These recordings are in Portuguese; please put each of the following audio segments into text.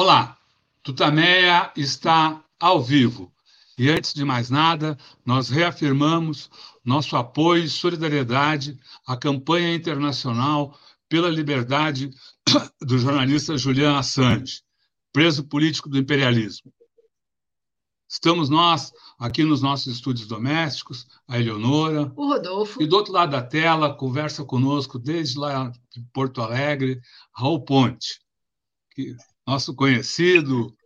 Olá, Tutameia está ao vivo. E antes de mais nada, nós reafirmamos nosso apoio e solidariedade à campanha internacional pela liberdade do jornalista Julian Assange, preso político do imperialismo. Estamos nós aqui nos nossos estúdios domésticos, a Eleonora. O Rodolfo. E do outro lado da tela, conversa conosco desde lá de Porto Alegre, Raul Ponte, que nosso conhecido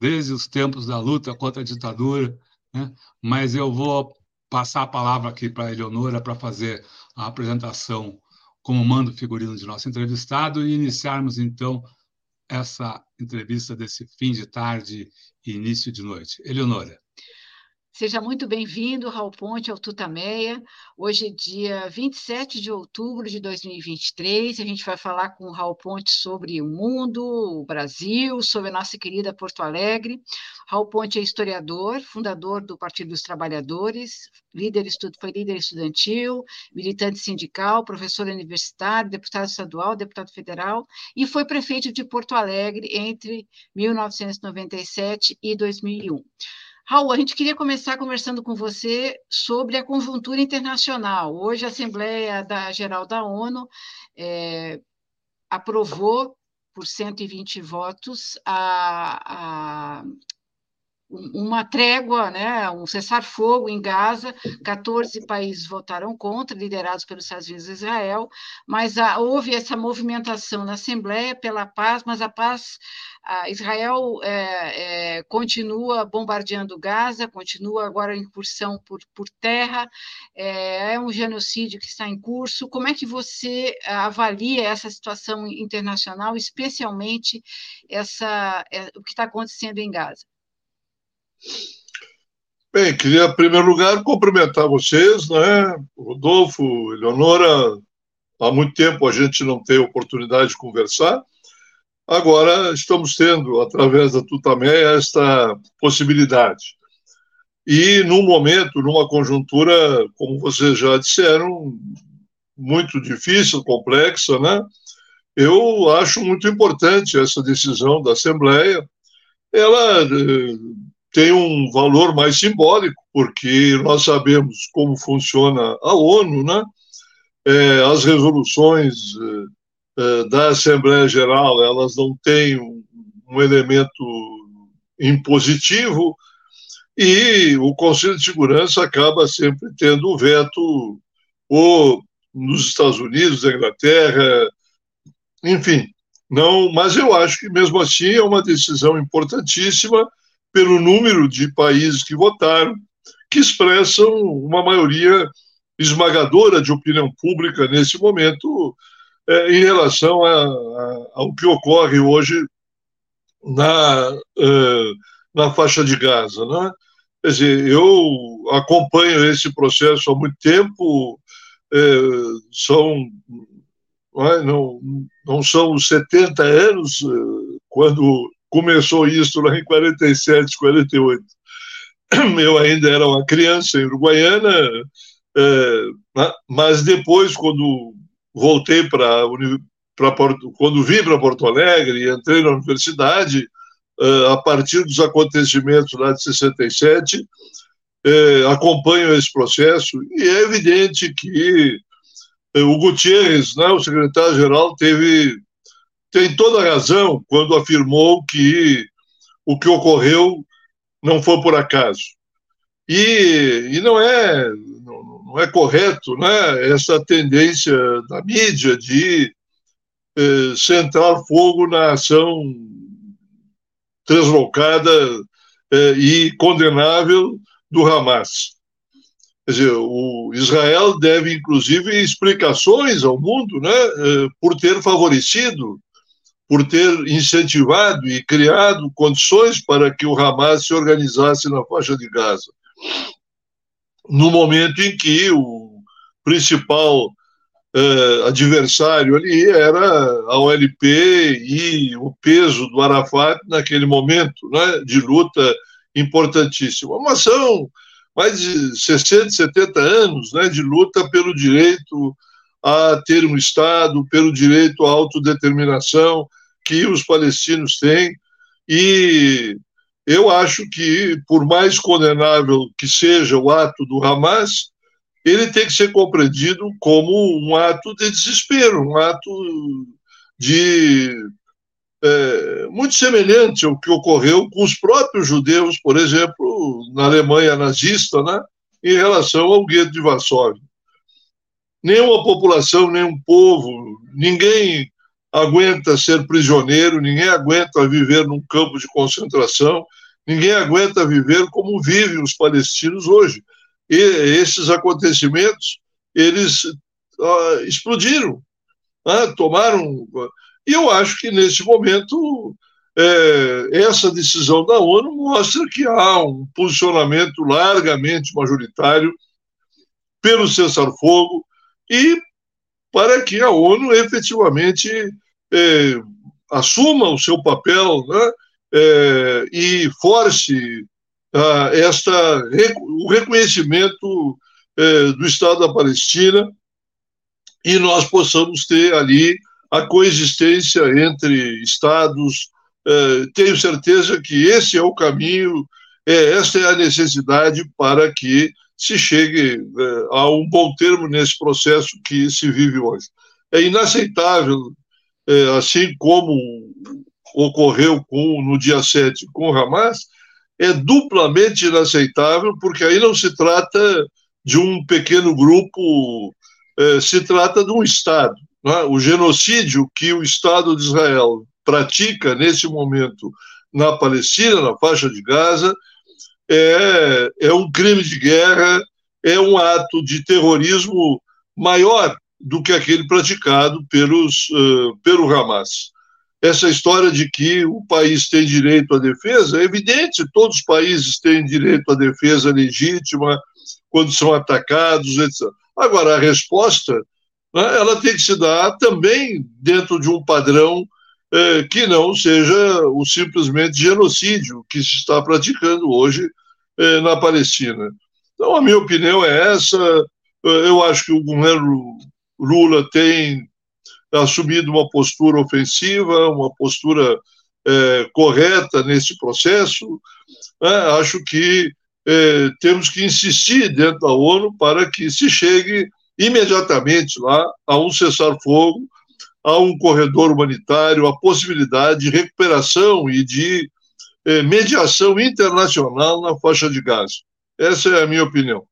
desde os tempos da luta contra a ditadura, né? mas eu vou passar a palavra aqui para a Eleonora para fazer a apresentação como mando figurino de nosso entrevistado e iniciarmos, então, essa entrevista desse fim de tarde e início de noite. Eleonora. Seja muito bem-vindo, Raul Ponte, ao Tutameia. Hoje é dia 27 de outubro de 2023. A gente vai falar com o Raul Ponte sobre o mundo, o Brasil, sobre a nossa querida Porto Alegre. Raul Ponte é historiador, fundador do Partido dos Trabalhadores, líder, foi líder estudantil, militante sindical, professor universitário, deputado estadual, deputado federal e foi prefeito de Porto Alegre entre 1997 e 2001. Raul, a gente queria começar conversando com você sobre a conjuntura internacional. Hoje, a Assembleia da, Geral da ONU é, aprovou, por 120 votos, a, a uma trégua, né, um cessar-fogo em Gaza. 14 países votaram contra, liderados pelos Estados Unidos e Israel, mas a, houve essa movimentação na Assembleia pela paz, mas a paz, a Israel é, é, continua bombardeando Gaza, continua agora a incursão por, por terra, é, é, um genocídio que está em curso. Como é que você avalia essa situação internacional, especialmente essa, é, o que está acontecendo em Gaza? Bem, queria, em primeiro lugar, cumprimentar vocês, né? Rodolfo, Eleonora, há muito tempo a gente não tem oportunidade de conversar. Agora estamos tendo, através da Tutameia, esta possibilidade. E num momento, numa conjuntura, como vocês já disseram, muito difícil, complexa, né? Eu acho muito importante essa decisão da Assembleia. Ela eh, tem um valor mais simbólico, porque nós sabemos como funciona a ONU, né? É, as resoluções é, é da Assembleia Geral, elas não têm um, um elemento impositivo, e o Conselho de Segurança acaba sempre tendo o veto ou nos Estados Unidos, na Inglaterra, enfim. Não, mas eu acho que mesmo assim é uma decisão importantíssima pelo número de países que votaram, que expressam uma maioria esmagadora de opinião pública nesse momento é, em relação a, a, ao que ocorre hoje na, uh, na faixa de Gaza. Né? Quer dizer, eu acompanho esse processo há muito tempo, é, são não, é, não, não são 70 anos, quando começou isso lá em 47, 48. Eu ainda era uma criança em Uruguaiana, é, mas depois, quando voltei para quando vim para Porto Alegre e entrei na universidade, é, a partir dos acontecimentos lá de 67, é, acompanho esse processo e é evidente que o Gutierrez, né, o secretário-geral, teve tem toda razão quando afirmou que o que ocorreu não foi por acaso. E, e não, é, não, é correto né, essa tendência da mídia de eh, centrar fogo na ação translocada eh, e condenável do Hamas. Quer dizer, o Israel deve, inclusive, explicações ao mundo né, eh, por ter favorecido por ter incentivado e criado condições para que o Hamas se organizasse na faixa de Gaza. No momento em que o principal uh, adversário ali era a OLP e o peso do Arafat naquele momento né, de luta importantíssima. Uma ação mais de 60, 70 anos né, de luta pelo direito a ter um Estado, pelo direito à autodeterminação, que os palestinos têm E eu acho que, por mais condenável que seja o ato do Hamas, ele tem que ser compreendido como um ato de desespero, um ato de é, muito semelhante ao que ocorreu com os próprios judeus, por exemplo, na Alemanha nazista, né, em relação ao gueto de Varsóvia. Nenhuma população, nenhum povo, ninguém aguenta ser prisioneiro, ninguém aguenta viver num campo de concentração, ninguém aguenta viver como vivem os palestinos hoje. E esses acontecimentos, eles explodiram, uh, tomaram e eu acho que, nesse momento, é, essa decisão da ONU mostra que há um posicionamento largamente majoritário pelo cessar-fogo e para que a ONU efetivamente é, assuma o seu papel né, é, e force ah, esta, o reconhecimento é, do Estado da Palestina e nós possamos ter ali a coexistência entre Estados. Eh, tenho certeza que esse é o caminho, esta é a necessidade para que se chegue eh, a um bom termo nesse processo que se vive hoje. É inaceitável, eh, assim como ocorreu com, no dia 7 com Hamas, é duplamente inaceitável, porque aí não se trata de um pequeno grupo, se trata de um Estado. Né? O genocídio que o Estado de Israel pratica nesse momento na Palestina, na faixa de Gaza, é, é um crime de guerra, é um ato de terrorismo maior do que aquele praticado pelos, uh, pelo Hamas. Essa história de que o país tem direito à defesa é evidente, todos os países têm direito à defesa legítima quando são atacados, etc. Agora, a resposta né, ela tem que se dar também dentro de um padrão é, que não seja o simplesmente genocídio que se está praticando hoje é, na Palestina. Então, a minha opinião é essa. É, eu acho que o governo Lula tem assumido uma postura ofensiva, uma postura é, correta nesse processo. Né? Acho que é, temos que insistir dentro da ONU para que se chegue imediatamente lá a um cessar-fogo, a um corredor humanitário, a possibilidade de recuperação e de eh, mediação internacional na faixa de Gaza. Essa é a minha opinião.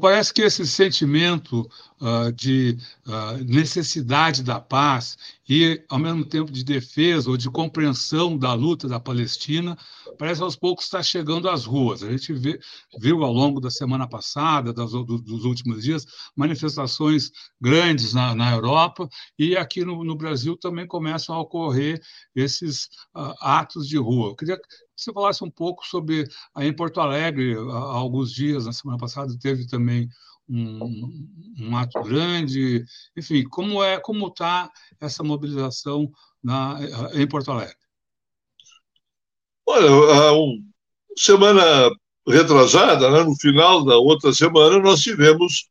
Parece que esse sentimento uh, de uh, necessidade da paz e, ao mesmo tempo, de defesa ou de compreensão da luta da Palestina, parece aos poucos estar chegando às ruas. A gente vê, viu ao longo da semana passada, das, do, dos últimos dias, manifestações grandes na, na Europa e aqui no, no, Brasil também começam a ocorrer esses uh, atos de rua. Eu queria você falasse um pouco sobre em Porto Alegre, há alguns dias, na semana passada, teve também um, um ato grande. Enfim, como é como está essa mobilização na, em Porto Alegre? Olha, semana retrasada, né, no final da outra semana, nós tivemos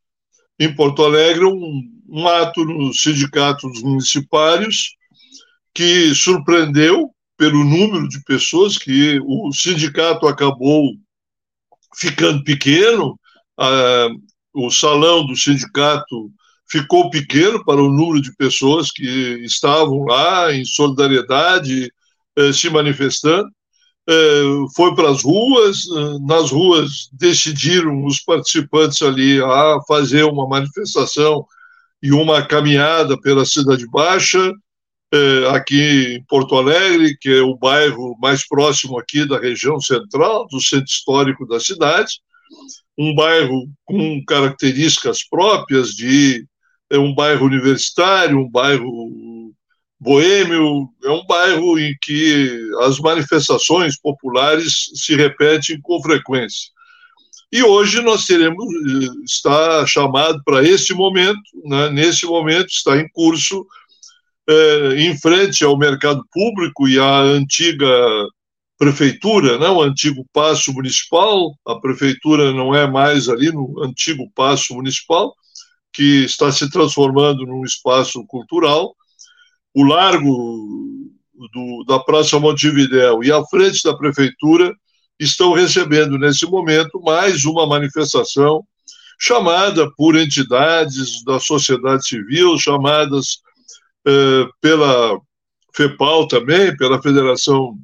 em Porto Alegre um, um ato nos sindicatos municipais que surpreendeu pelo número de pessoas que o sindicato acabou ficando pequeno, ah, o salão do sindicato ficou pequeno para o número de pessoas que estavam lá em solidariedade, eh, se manifestando. Eh, foi para as ruas, eh, nas ruas decidiram os participantes ali a fazer uma manifestação e uma caminhada pela Cidade Baixa, é, aqui em Porto Alegre, que é o bairro mais próximo aqui da região central, do centro histórico da cidade, um bairro com características próprias de é um bairro universitário, um bairro boêmio, é um bairro em que as manifestações populares se repetem com frequência. E hoje nós teremos, está chamado para este momento, né, nesse momento está em curso é, em frente ao mercado público e à antiga prefeitura, né, o antigo paço municipal, a prefeitura não é mais ali no antigo paço municipal, que está se transformando num espaço cultural, o largo do, da Praça Montevidéu e a frente da prefeitura estão recebendo nesse momento mais uma manifestação chamada por entidades da sociedade civil, chamadas eh, pela FEPAL também, pela Federação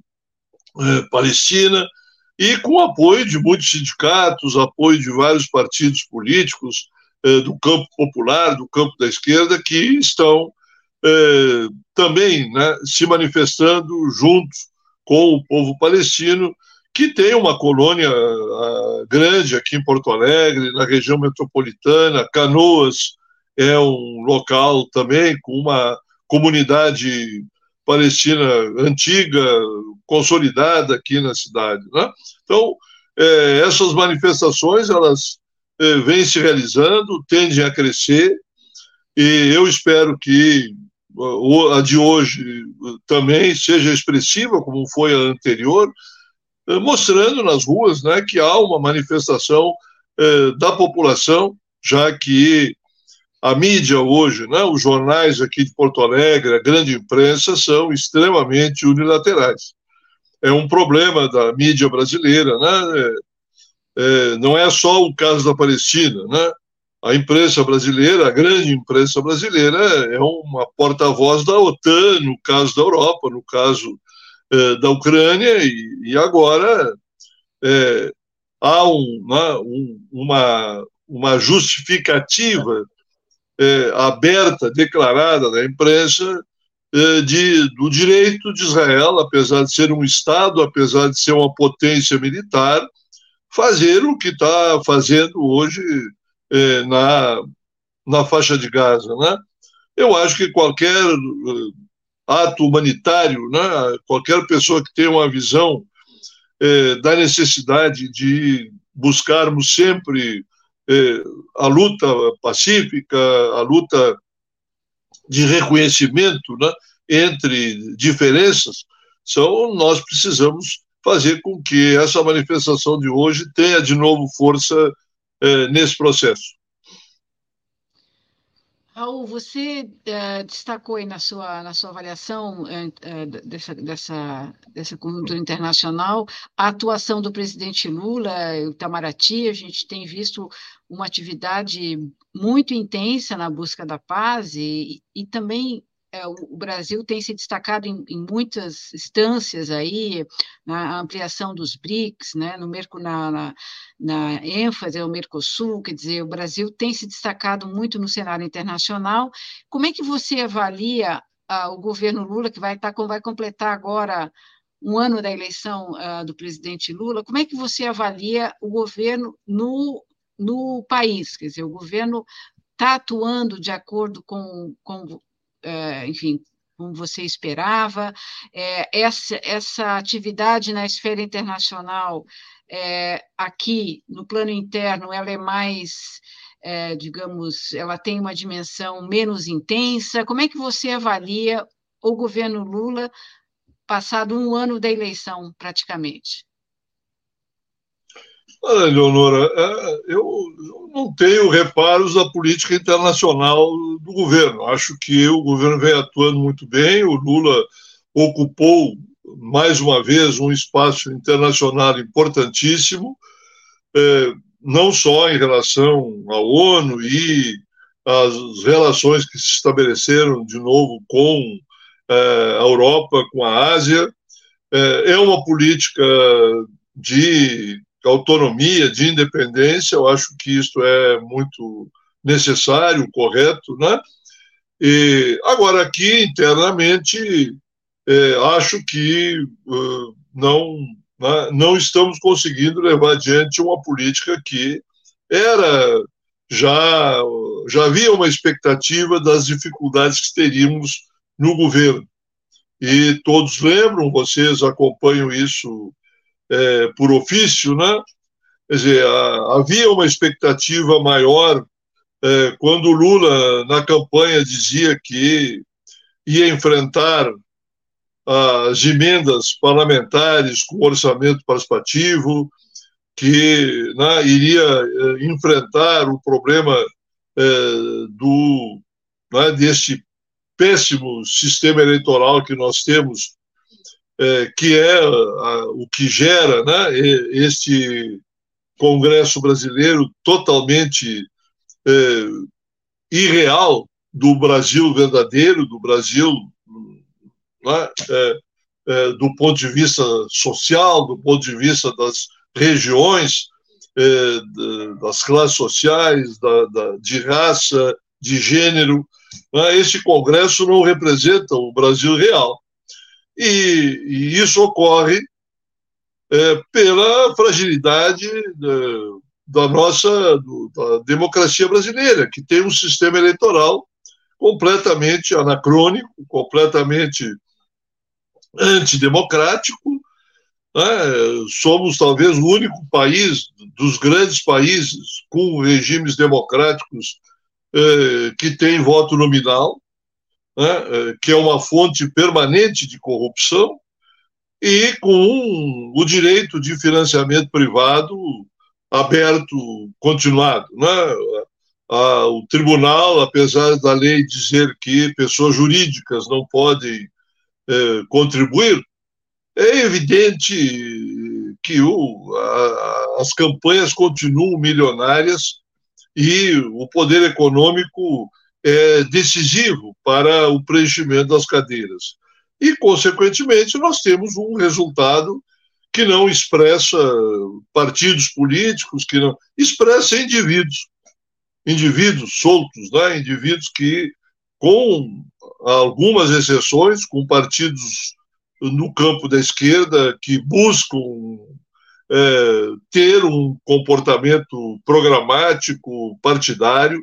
eh, Palestina, e com apoio de muitos sindicatos, apoio de vários partidos políticos eh, do campo popular, do campo da esquerda, que estão eh, também né, se manifestando juntos com o povo palestino, que tem uma colônia uh, grande aqui em Porto Alegre, na região metropolitana. Canoas é um local também com uma comunidade palestina antiga, consolidada aqui na cidade. Né? Então, é, essas manifestações, elas é, vêm se realizando, tendem a crescer, e eu espero que a de hoje também seja expressiva, como foi a anterior, é, mostrando nas ruas né, que há uma manifestação é, da população, já que a mídia hoje, né, os jornais aqui de Porto Alegre, a grande imprensa, são extremamente unilaterais. É um problema da mídia brasileira, né? É, é, não é só o caso da Palestina, né? A imprensa brasileira, a grande imprensa brasileira, é uma porta-voz da OTAN, no caso da Europa, no caso é, da Ucrânia, e, e agora é, há um, né, um, uma, uma justificativa é, aberta, declarada da imprensa, é, de, do direito de Israel, apesar de ser um Estado, apesar de ser uma potência militar, fazer o que está fazendo hoje é, na, na faixa de Gaza. Né? Eu acho que qualquer ato humanitário, né, qualquer pessoa que tenha uma visão da necessidade de buscarmos sempre eh, a luta pacífica, a luta de reconhecimento né, entre diferenças, são, nós precisamos fazer com que essa manifestação de hoje tenha de novo força eh, nesse processo. Raul, você uh, destacou aí na sua, na sua avaliação uh, dessa, dessa, dessa conjuntura internacional a atuação do presidente Lula, Itamaraty, a gente tem visto uma atividade muito intensa na busca da paz e, e também é, o Brasil tem se destacado em, em, muitas instâncias aí, na ampliação dos BRICS, né, no Merco, na, na, na ênfase ao Mercosul, quer dizer, o Brasil tem se destacado muito no cenário internacional. Como é que você avalia ah, o governo Lula, que vai, tá, vai completar agora um ano da eleição ah, do presidente Lula, como é que você avalia o governo no, no país? Quer dizer, o governo está atuando de acordo com, com enfim, como você esperava. É, essa, essa atividade na esfera internacional, é, aqui no plano interno, ela é mais, digamos, ela tem uma dimensão menos intensa. Como é que você avalia o governo Lula passado um ano da eleição, praticamente? Olha, Leonora, é, eu não tenho reparos da política internacional do governo. Acho que o governo vem atuando muito bem. O Lula ocupou mais uma vez um espaço internacional importantíssimo, é, não só em relação à ONU e as relações que se estabeleceram de novo com é, a Europa, com a Ásia. É uma política de autonomia, de independência, eu acho que isso é muito necessário, correto, né? E agora aqui internamente é, acho que uh, não né, não estamos conseguindo levar adiante uma política que era já já havia uma expectativa das dificuldades que teríamos no governo e todos lembram, vocês acompanham isso é, por ofício, né? Quer dizer, havia uma expectativa maior é, quando Lula, na campanha, dizia que ia enfrentar as emendas parlamentares com orçamento participativo, que né, iria é, enfrentar o problema do né, deste péssimo sistema eleitoral que nós temos, é, que é o que gera né, este Congresso brasileiro totalmente é, irreal do Brasil verdadeiro, do Brasil né, é, é, do ponto de vista social, do ponto de vista das regiões, é, das classes sociais, da, da, de raça, de gênero. Né? Esse Congresso não representa o Brasil real. E, e isso ocorre é, pela fragilidade é, da nossa do, da democracia brasileira, que tem um sistema eleitoral completamente anacrônico, completamente antidemocrático. Né? Somos talvez o único país dos grandes países com regimes democráticos eh, que tem voto nominal, né? Eh, que é uma fonte permanente de corrupção, e com o direito de financiamento privado aberto, continuado. Né? o tribunal, apesar da lei dizer que pessoas jurídicas não podem eh, contribuir, é evidente que o, a, as campanhas continuam milionárias e o poder econômico é decisivo para o preenchimento das cadeiras. E, consequentemente, nós temos um resultado que não expressa partidos políticos, que não expressa indivíduos, indivíduos soltos, né? indivíduos que, com algumas exceções, com partidos no campo da esquerda que buscam é, ter um comportamento programático, partidário,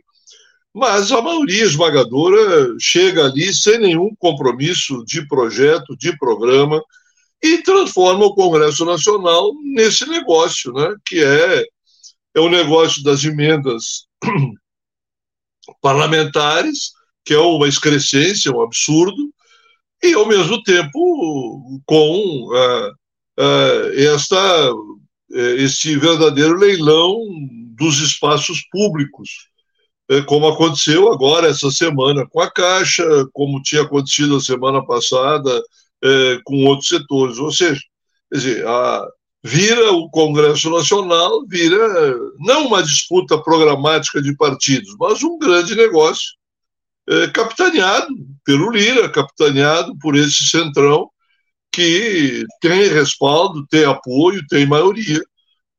mas a maioria esmagadora chega ali sem nenhum compromisso de projeto, de programa, e transforma o Congresso Nacional nesse negócio, né, que é, é o negócio das emendas parlamentares, que é uma excrescência, um absurdo, e, ao mesmo tempo, com uh, uh, esta, uh, esse verdadeiro leilão dos espaços públicos, como aconteceu agora, essa semana, com a Caixa, como tinha acontecido a semana passada com outros setores. Ou seja, dizer, a, vira o Congresso Nacional, vira não uma disputa programática de partidos, mas um grande negócio é, capitaneado pelo Lira, capitaneado por esse centrão que tem respaldo, tem apoio, tem maioria,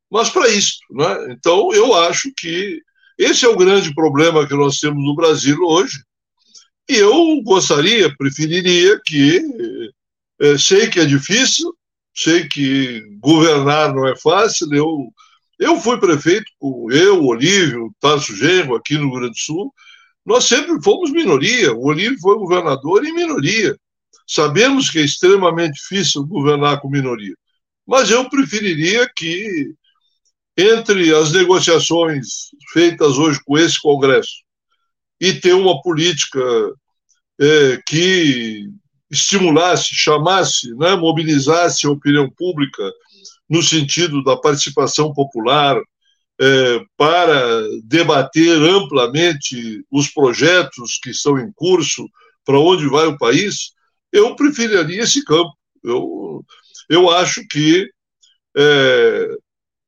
mas para isso. Né? Então, eu acho que esse é o grande problema que nós temos no Brasil hoje. E eu gostaria, preferiria que. É, sei que é difícil, sei que governar não é fácil. Eu, eu fui prefeito, com eu, Olívio, Tarso Genro, aqui no Rio Grande do Sul, nós sempre fomos minoria. O Olívio foi governador em minoria. Sabemos que é extremamente difícil governar com minoria. Mas eu preferiria que, entre as negociações feitas hoje com esse Congresso e ter uma política é, que estimulasse, chamasse, né, mobilizasse a opinião pública no sentido da participação popular, é, para debater amplamente os projetos que estão em curso, para onde vai o país, eu preferiria esse campo. Eu, eu acho que é,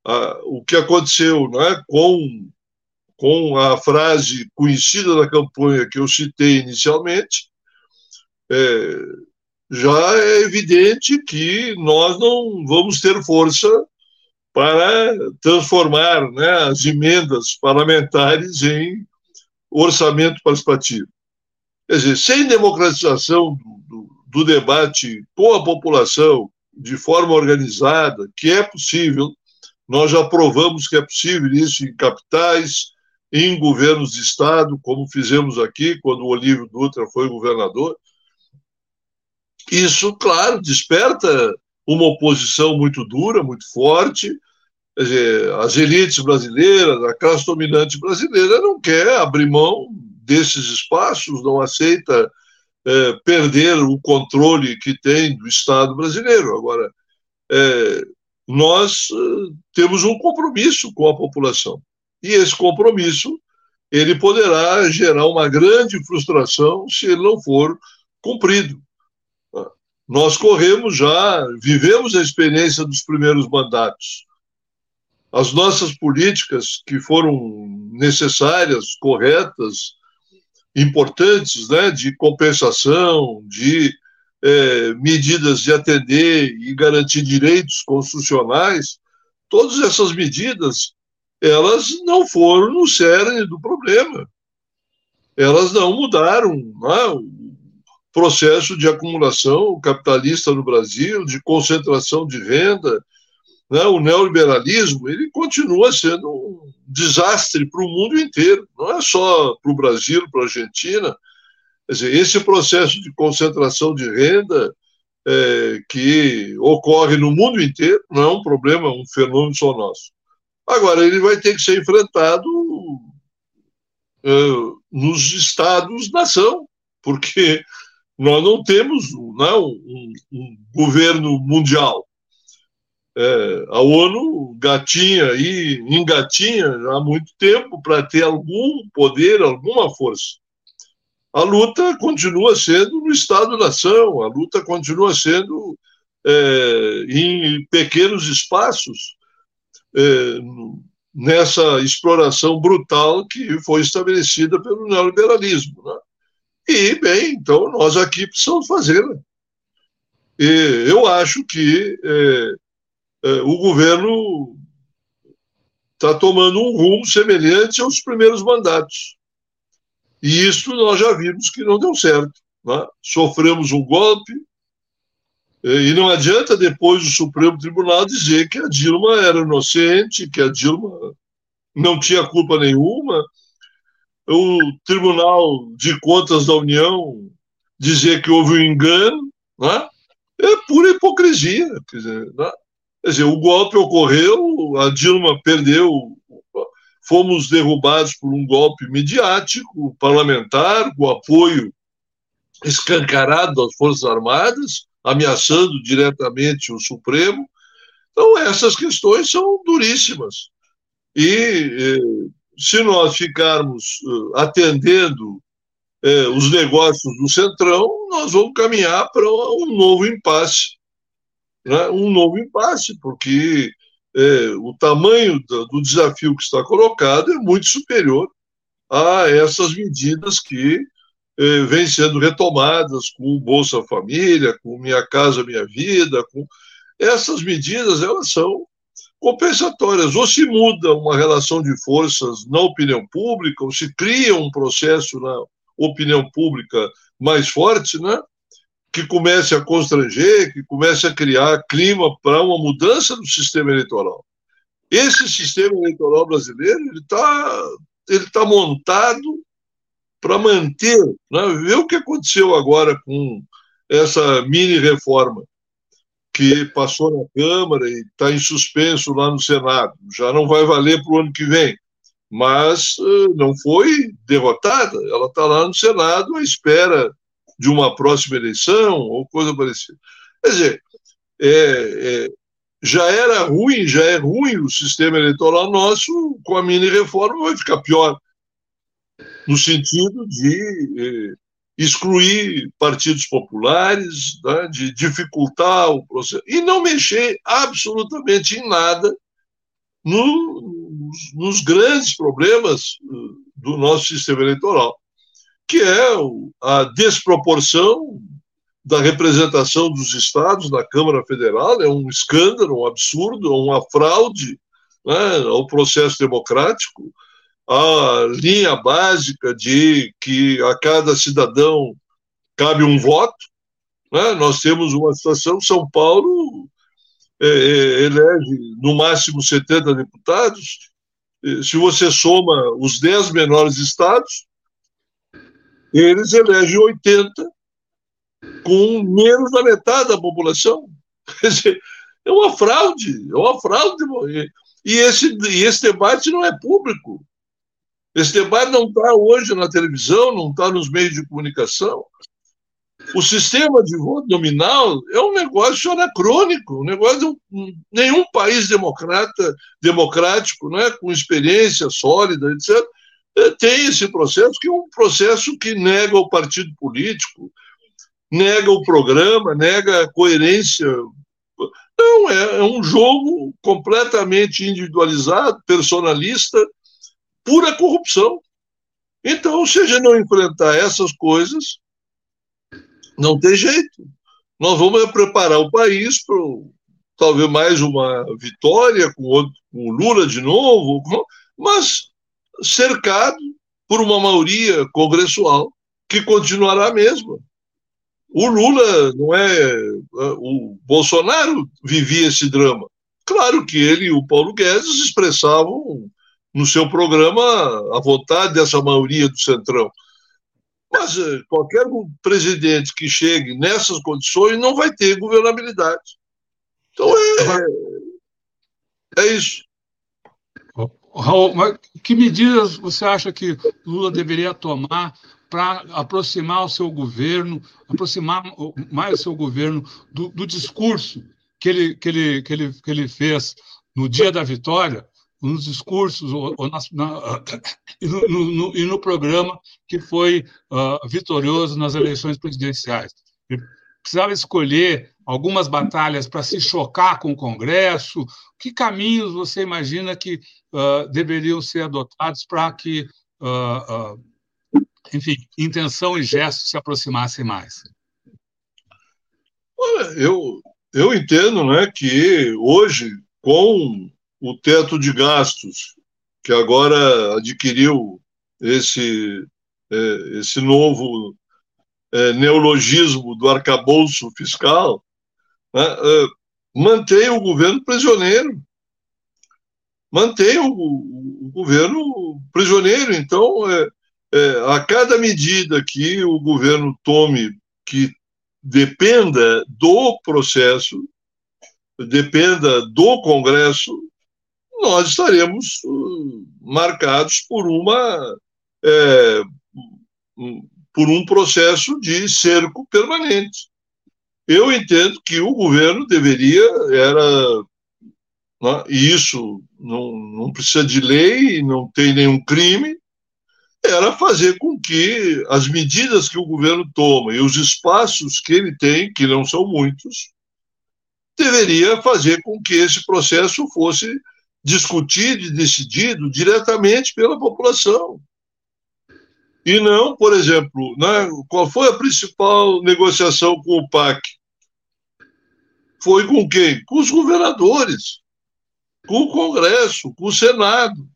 a, o que aconteceu né, com, com a frase conhecida da campanha que eu citei inicialmente, é, já é evidente que nós não vamos ter força para transformar né, as emendas parlamentares em orçamento participativo. Quer dizer, sem democratização do, do, do debate com a população de forma organizada, que é possível, nós já provamos que é possível isso em capitais, em governos de Estado, como fizemos aqui quando o Olívio Dutra foi governador. Isso, claro, desperta uma oposição muito dura, muito forte. As elites brasileiras, a classe dominante brasileira não quer abrir mão desses espaços, não aceita é, perder o controle que tem do Estado brasileiro. Agora, é, nós é, temos um compromisso com a população. E esse compromisso ele poderá gerar uma grande frustração se ele não for cumprido. Nós corremos já, vivemos a experiência dos primeiros mandatos. As nossas políticas que foram necessárias, corretas, importantes, né, de compensação, de é, medidas de atender e garantir direitos constitucionais, todas essas medidas, elas não foram no cerne do problema. Elas não mudaram né, o processo de acumulação capitalista no Brasil, de concentração de renda, né, o neoliberalismo, ele continua sendo um desastre para o mundo inteiro, não é só para o Brasil, para a Argentina, Quer dizer, esse processo de concentração de renda é, que ocorre no mundo inteiro não é um problema, um fenômeno só nosso. Agora, ele vai ter que ser enfrentado é, nos estados-nação, porque nós não temos não, um, um governo mundial. É, a ONU gatinha e engatinha há muito tempo para ter algum poder, alguma força a luta continua sendo no Estado-nação, a luta continua sendo é, em pequenos espaços, é, nessa exploração brutal que foi estabelecida pelo neoliberalismo. Né? E, bem, então nós aqui precisamos fazê-la. E eu acho que é, é o governo está tomando um rumo semelhante aos primeiros mandatos. E isso nós já vimos que não deu certo. Né? Sofremos um golpe, e não adianta depois o Supremo Tribunal dizer que a Dilma era inocente, que a Dilma não tinha culpa nenhuma. O Tribunal de Contas da União dizer que houve um engano, né? é pura hipocrisia. Quer dizer, né? quer dizer, o golpe ocorreu, a Dilma perdeu fomos derrubados por um golpe midiático, parlamentar, com apoio escancarado das Forças Armadas, ameaçando diretamente o Supremo. Então, essas questões são duríssimas. E eh, se nós ficarmos eh, atendendo eh, os negócios do Centrão, nós vamos caminhar para um novo impasse. Né? Um novo impasse, porque é, o tamanho do, do, desafio que está colocado é muito superior a essas medidas que é, vêm sendo retomadas com o Bolsa Família, com Minha Casa Minha Vida, com essas medidas elas são compensatórias. Ou se muda uma relação de forças na opinião pública, ou se cria um processo na opinião pública mais forte, né? Que comece a constranger, que comece a criar clima para uma mudança do sistema eleitoral. Esse sistema eleitoral brasileiro ele está ele tá montado para manter, né? ver o que aconteceu agora com essa mini reforma que passou na Câmara e está em suspenso lá no Senado. Já não vai valer para o ano que vem, mas uh, não foi derrotada. Ela está lá no Senado à espera de uma próxima eleição ou coisa parecida. Quer dizer, é, é, já era ruim, já é ruim o sistema eleitoral nosso, com a mini reforma vai ficar pior, no sentido de é, excluir partidos populares, né, de dificultar o processo, e não mexer absolutamente em nada no, nos, nos grandes problemas uh, do nosso sistema eleitoral que é a desproporção da representação dos estados na Câmara Federal, é um escândalo, um absurdo, uma fraude né, ao processo democrático, a linha básica de que a cada cidadão cabe um voto. Né? Nós temos uma situação, São Paulo é, é, elege no máximo 70 deputados, se você soma os 10 menores estados, eles elegem 80 com menos da metade da população. Quer dizer, é uma fraude, é uma fraude. E esse, e esse debate não é público. Esse debate não está hoje na televisão, não está nos meios de comunicação. O sistema de voto nominal é um negócio anacrônico, um negócio de nenhum país democrata, democrático, né, com experiência sólida, etc., tem esse processo, que é um processo que nega o partido político, nega o programa, nega a coerência. Não, é, é um jogo completamente individualizado, personalista, pura corrupção. Então, se a gente não enfrentar essas coisas, não tem jeito. Nós vamos preparar o país para talvez mais uma vitória com o Lula de novo, mas cercado por uma maioria congressual que continuará a mesma. O Lula não é. O Bolsonaro vivia esse drama. Claro que ele e o Paulo Guedes expressavam no seu programa a vontade dessa maioria do Centrão. Mas eh, qualquer presidente que chegue nessas condições não vai ter governabilidade. Então é, é isso. Raul, que medidas você acha que Lula deveria tomar para aproximar o seu governo, aproximar mais o seu governo do, do discurso que ele, que, ele, que, ele, que ele fez no dia da vitória, nos discursos ou, ou na, e, no, no, e, no, programa que foi uh, vitorioso nas eleições presidenciais. Ele precisava escolher algumas batalhas para se chocar com o Congresso. Que caminhos você imagina que uh, deveriam ser adotados para que, uh, enfim, intenção e gesto se aproximassem mais? Olha, eu, eu entendo né, que hoje, com o teto de gastos, que agora adquiriu esse, é, esse novo é, neologismo do arcabouço fiscal, né, mantém o governo prisioneiro. Mantém o, o governo prisioneiro. Então, é, é, a cada medida que o governo tome que dependa do processo, dependa do Congresso, nós estaremos uh, marcados por uma é, por um processo de cerco permanente. Eu entendo que o governo deveria era né, e isso não, não precisa de lei, não tem nenhum crime, era fazer com que as medidas que o governo toma e os espaços que ele tem, que não são muitos, deveria fazer com que esse processo fosse discutido e decidido diretamente pela população. E não, por exemplo, né, qual foi a principal negociação com o PAC? Foi com quem? Com os governadores, com o Congresso, com o Senado.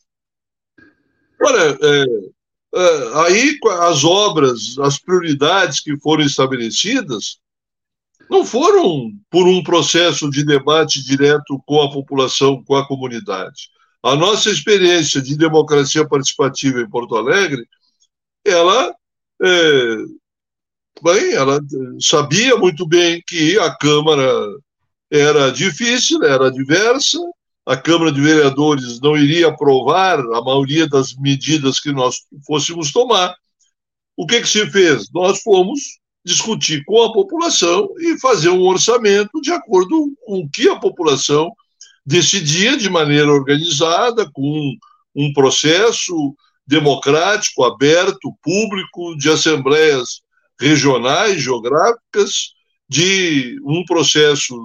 Olha, é, é, aí as obras, as prioridades que foram estabelecidas, não foram por um processo de debate direto com a população, com a comunidade. A nossa experiência de democracia participativa em Porto Alegre, ela, é, bem, ela sabia muito bem que a Câmara era difícil, era diversa, a Câmara de Vereadores não iria aprovar a maioria das medidas que nós fôssemos tomar. O que, que se fez? Nós fomos discutir com a população e fazer um orçamento de acordo com o que a população decidia de maneira organizada, com um processo democrático, aberto, público, de assembleias regionais, geográficas, de um processo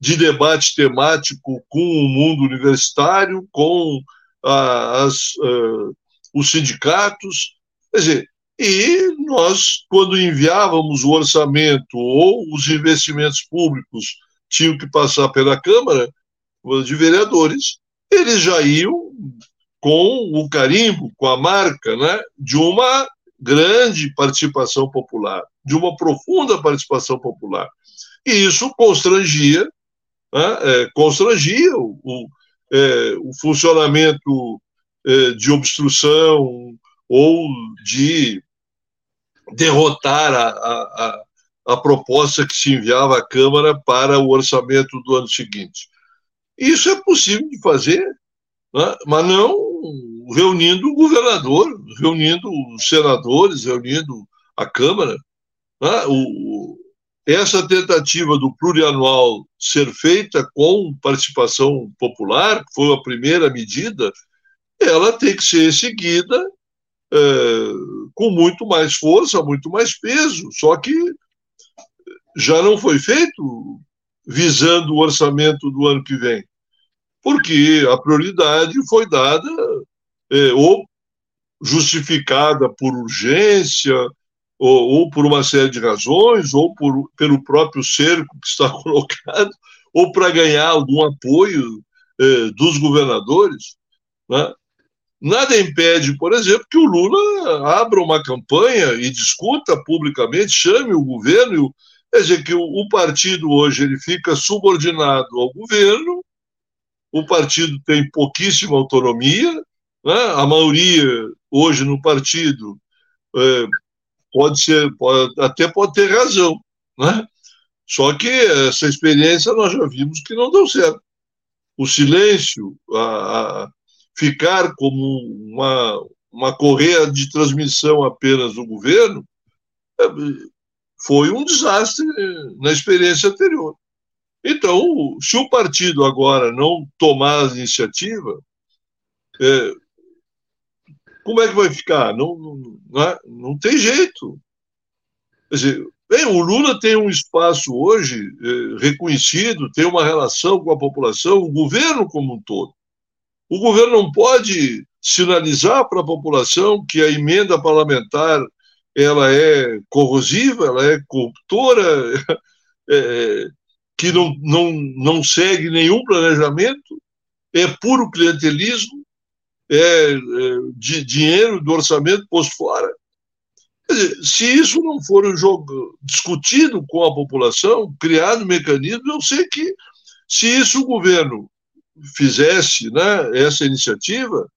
de debate temático com o mundo universitário, com ah, as, ah, os sindicatos. Quer dizer, e nós, quando enviávamos o orçamento ou os investimentos públicos tinham que passar pela Câmara de Vereadores, eles já iam com o carimbo, com a marca né, de uma grande participação popular, de uma profunda participação popular. E isso constrangia, né, é, constrangia o, o, é, o funcionamento é, de obstrução, ou de derrotar a, a, a, proposta que se enviava à Câmara para o orçamento do ano seguinte. Isso é possível de fazer, né? mas não reunindo o governador, reunindo os senadores, reunindo a Câmara. Né? O, essa tentativa do plurianual ser feita com participação popular, que foi a primeira medida, ela tem que ser seguida é, com muito mais força, muito mais peso, só que já não foi feito visando o orçamento do ano que vem, porque a prioridade foi dada é, ou justificada por urgência, ou, ou, por uma série de razões, ou por, pelo próprio cerco que está colocado, ou para ganhar algum apoio eh, dos governadores. Né? Nada impede, por exemplo, que o Lula abra uma campanha e discuta publicamente, chame o governo. Quer dizer, que o, o partido hoje ele fica subordinado ao governo, o partido tem pouquíssima autonomia, né? a maioria hoje no partido é, pode ser, pode, até pode ter razão, né? Só que essa experiência nós já vimos que não deu certo. O silêncio, a, a ficar como uma, uma correia de transmissão apenas do governo, é, foi um desastre na experiência anterior. Então, se o partido agora não tomar a iniciativa, é, como é que vai ficar? Não, não, é, não tem jeito. Quer dizer, bem, o Lula tem um espaço hoje é, reconhecido, tem uma relação com a população, o governo como um todo. O governo não pode sinalizar para a população que a emenda parlamentar ela é corrosiva, ela é corruptora, é, que não, não, não segue nenhum planejamento, é puro clientelismo, é, é de dinheiro do orçamento posto fora. Dizer, se isso não for um jogo discutido com a população, criado mecanismo, eu sei que se isso o governo fizesse né, essa iniciativa,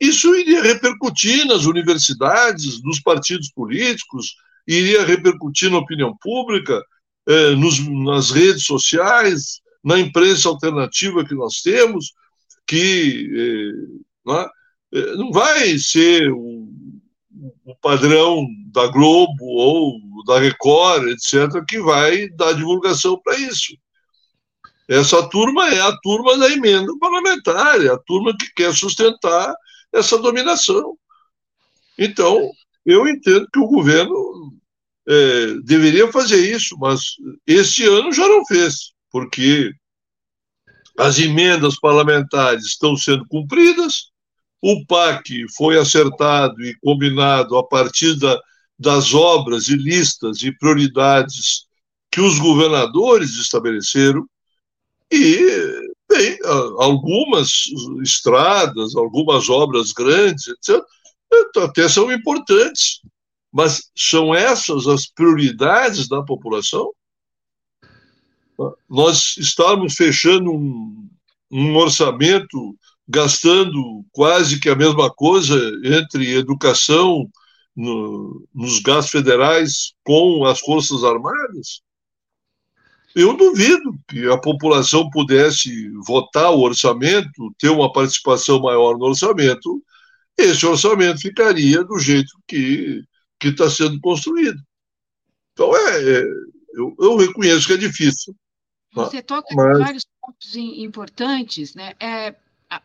isso iria repercutir nas universidades, nos partidos políticos, iria repercutir na opinião pública, eh, nos, nas redes sociais, na imprensa alternativa que nós temos, que eh, não, é? Eh, não vai ser o, o, padrão da Globo ou da Record, etc., que vai dar divulgação para isso. Essa turma é a turma da emenda parlamentar, é a turma que quer sustentar essa dominação. Então, eu entendo que o governo é, deveria fazer isso, mas este ano já não fez, porque as emendas parlamentares estão sendo cumpridas, o PAC foi acertado e combinado a partir da, das obras e listas e prioridades que os governadores estabeleceram, e, bem, algumas estradas, algumas obras grandes, etc., até são importantes, mas são essas as prioridades da população? Nós estamos fechando um, um orçamento gastando quase que a mesma coisa entre educação no, nos gastos federais com as Forças Armadas? Eu duvido que a população pudesse votar o orçamento, ter uma participação maior no orçamento, esse orçamento ficaria do jeito que está sendo construído. Então, é, é eu, eu, reconheço que é difícil. Você toca mas... em vários pontos importantes, né? É,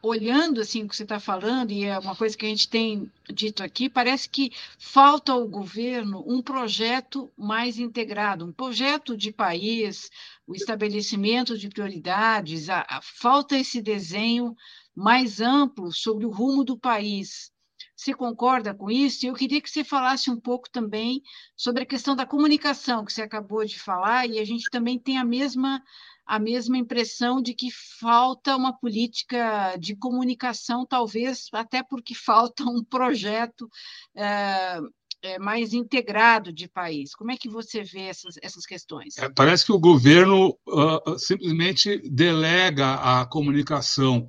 olhando assim o que você está falando, e é uma coisa que a gente tem dito aqui, parece que falta ao governo um projeto mais integrado, um projeto de país, o estabelecimento de prioridades, a, a, falta esse desenho mais amplo sobre o rumo do país. Você concorda com isso? Eu queria que você falasse um pouco também sobre a questão da comunicação que você acabou de falar, e a gente também tem a mesma a mesma impressão de que falta uma política de comunicação, talvez até porque falta um projeto é, é, mais integrado de país. Como é que você vê essas, essas questões? É, parece que o governo uh, simplesmente delega a comunicação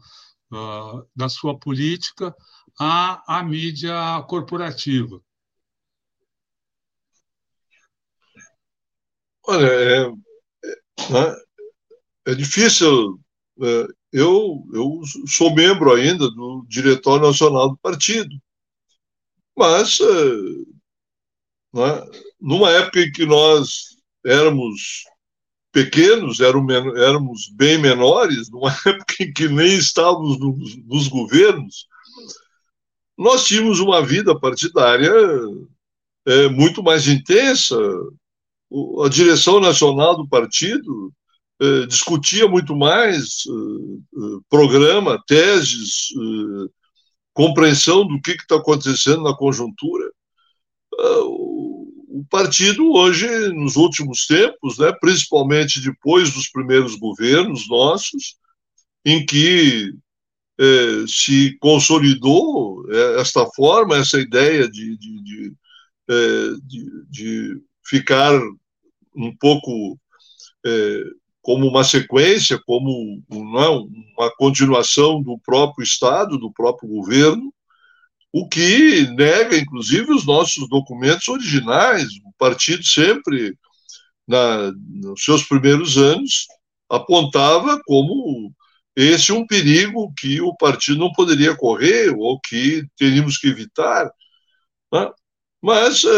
uh, da sua política à, à mídia corporativa. Olha, é, é, né, é difícil. É, eu, eu sou membro ainda do Diretório Nacional do Partido, mas é, né, numa época em que nós éramos pequenos, éramos bem menores, numa época em que nem estávamos nos, nos governos, nós tínhamos uma vida partidária é, muito mais intensa. A direção nacional do partido é, discutia muito mais é, programa, teses, compreensão do que está acontecendo na conjuntura. O, o partido hoje, nos últimos tempos, né, principalmente depois dos primeiros governos nossos, em que eh, se consolidou eh, esta forma, essa ideia de, de, de, eh, de, de ficar um pouco como uma sequência, como não, é, uma continuação do próprio Estado, do próprio governo, o que nega, inclusive, os nossos documentos originais. O partido sempre, na, nos seus primeiros anos, apontava como esse um perigo que o partido não poderia correr ou que teríamos que evitar. Né? Mas é,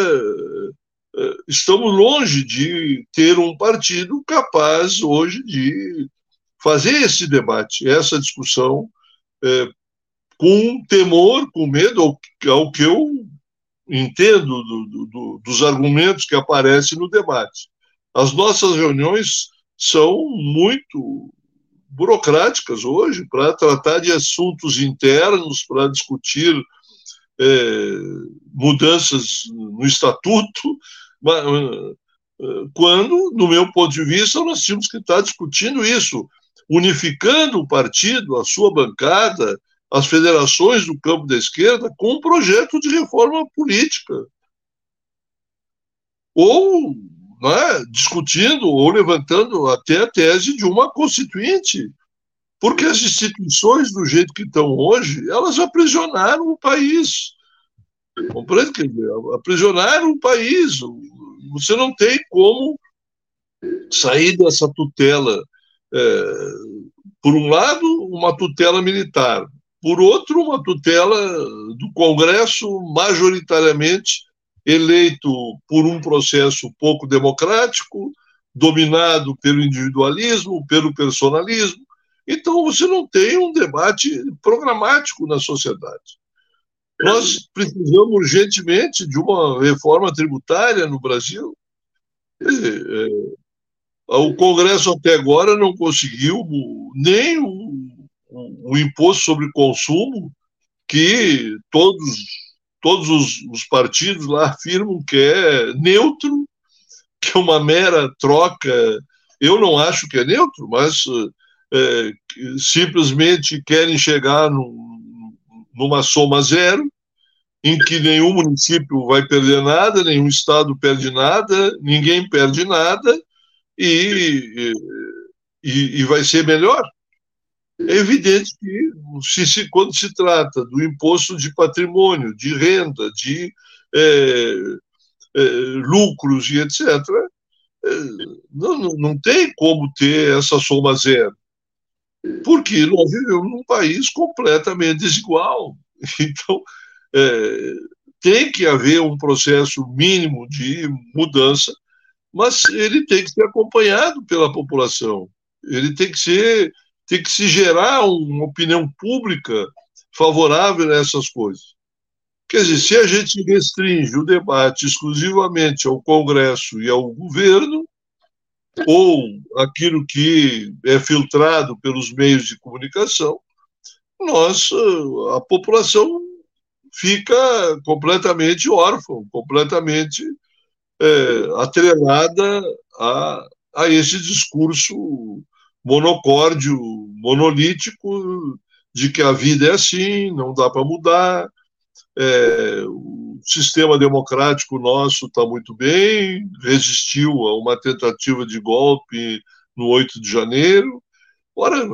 estamos longe de ter um partido capaz hoje de fazer esse debate, essa discussão, é, com temor, com medo, ao, ao que eu entendo do, do, dos argumentos que aparecem no debate. As nossas reuniões são muito burocráticas hoje para tratar de assuntos internos, para discutir é, mudanças no estatuto, quando, no meu ponto de vista, nós tínhamos que estar discutindo isso, unificando o partido, a sua bancada, as federações do campo da esquerda, com um projeto de reforma política. Ou é, discutindo ou levantando até a tese de uma constituinte, porque as instituições, do jeito que estão hoje, elas aprisionaram o país. Compreende? Quer dizer, aprisionaram o país. Você não tem como sair dessa tutela. É, por um lado, uma tutela militar, por outro, uma tutela do Congresso majoritariamente eleito por um processo pouco democrático, dominado pelo individualismo, pelo personalismo. Então, você não tem um debate programático na sociedade. Nós precisamos urgentemente de uma reforma tributária no Brasil. É, o Congresso até agora não conseguiu nem o, o, imposto sobre consumo que todos todos os, os, partidos lá afirmam que é neutro, que é uma mera troca. Eu não acho que é neutro, mas é, simplesmente querem chegar num, numa soma zero, em que nenhum município vai perder nada, nenhum estado perde nada, ninguém perde nada, e, e, e vai ser melhor. É evidente que, se, se, quando se trata do imposto de patrimônio, de renda, de é, é, lucros e etc., é, não, não tem como ter essa soma zero. Porque nós vivemos num país completamente desigual. Então, é, tem que haver um processo mínimo de mudança, mas ele tem que ser acompanhado pela população. Ele tem que ser tem que se gerar uma opinião pública favorável a essas coisas. Quer dizer, se a gente restringe o debate exclusivamente ao Congresso e ao governo, ou aquilo que é filtrado pelos meios de comunicação, nós, a população fica completamente órfã, completamente é, atrelada a, a esse discurso monocórdio, monolítico, de que a vida é assim, não dá para mudar, é, sistema democrático nosso está muito bem, resistiu a uma tentativa de golpe no 8 de janeiro. Ora,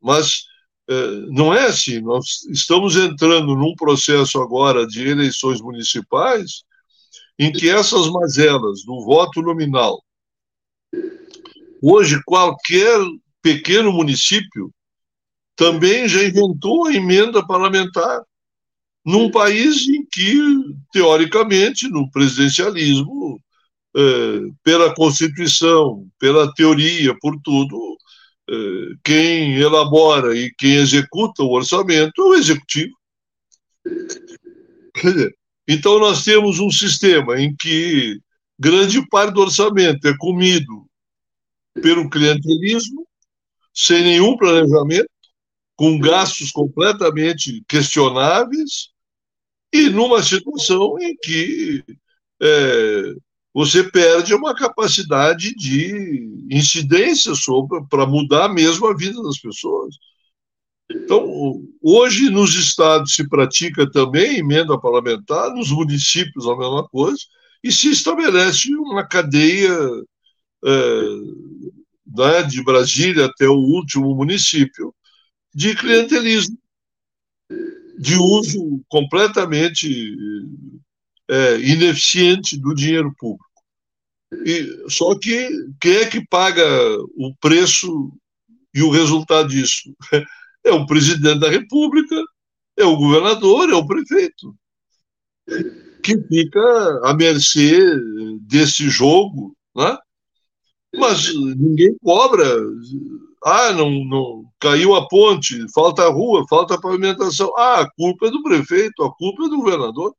mas é, não é assim. Nós estamos entrando num processo agora de eleições municipais em que essas mazelas do voto nominal Hoje, qualquer pequeno município também já inventou a emenda parlamentar, num país em que, teoricamente, no presidencialismo, é, pela Constituição, pela teoria, por tudo, é, quem elabora e quem executa o orçamento é o executivo. Então, nós temos um sistema em que grande parte do orçamento é comido pelo clientelismo, sem nenhum planejamento, com gastos completamente questionáveis, e numa situação em que é, você perde uma capacidade de incidência sobre para mudar mesmo a vida das pessoas. Então, hoje nos estados se pratica também emenda parlamentar, nos municípios a mesma coisa, e se estabelece uma cadeia é, né, de Brasília até o último município de clientelismo, de uso completamente é, ineficiente do dinheiro público. E, só que quem é que paga o preço e o resultado disso? É o presidente da República, é o governador, é o prefeito, que fica à mercê desse jogo, né? mas ninguém cobra. Ah, não, não caiu a ponte, falta rua, falta pavimentação. Ah, a culpa é do prefeito, a culpa é do governador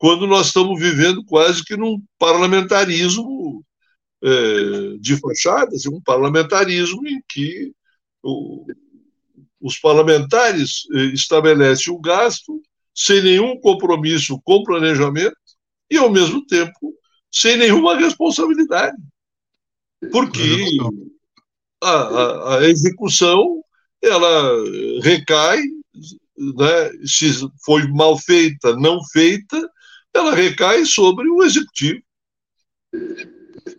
quando nós estamos vivendo quase que num parlamentarismo é, de fachadas, um parlamentarismo em que o, os parlamentares é, estabelecem o gasto sem nenhum compromisso com planejamento e, ao mesmo tempo, sem nenhuma responsabilidade. Porque a, a, execução ela recai, né, se foi mal feita, não feita, ela recai sobre o executivo.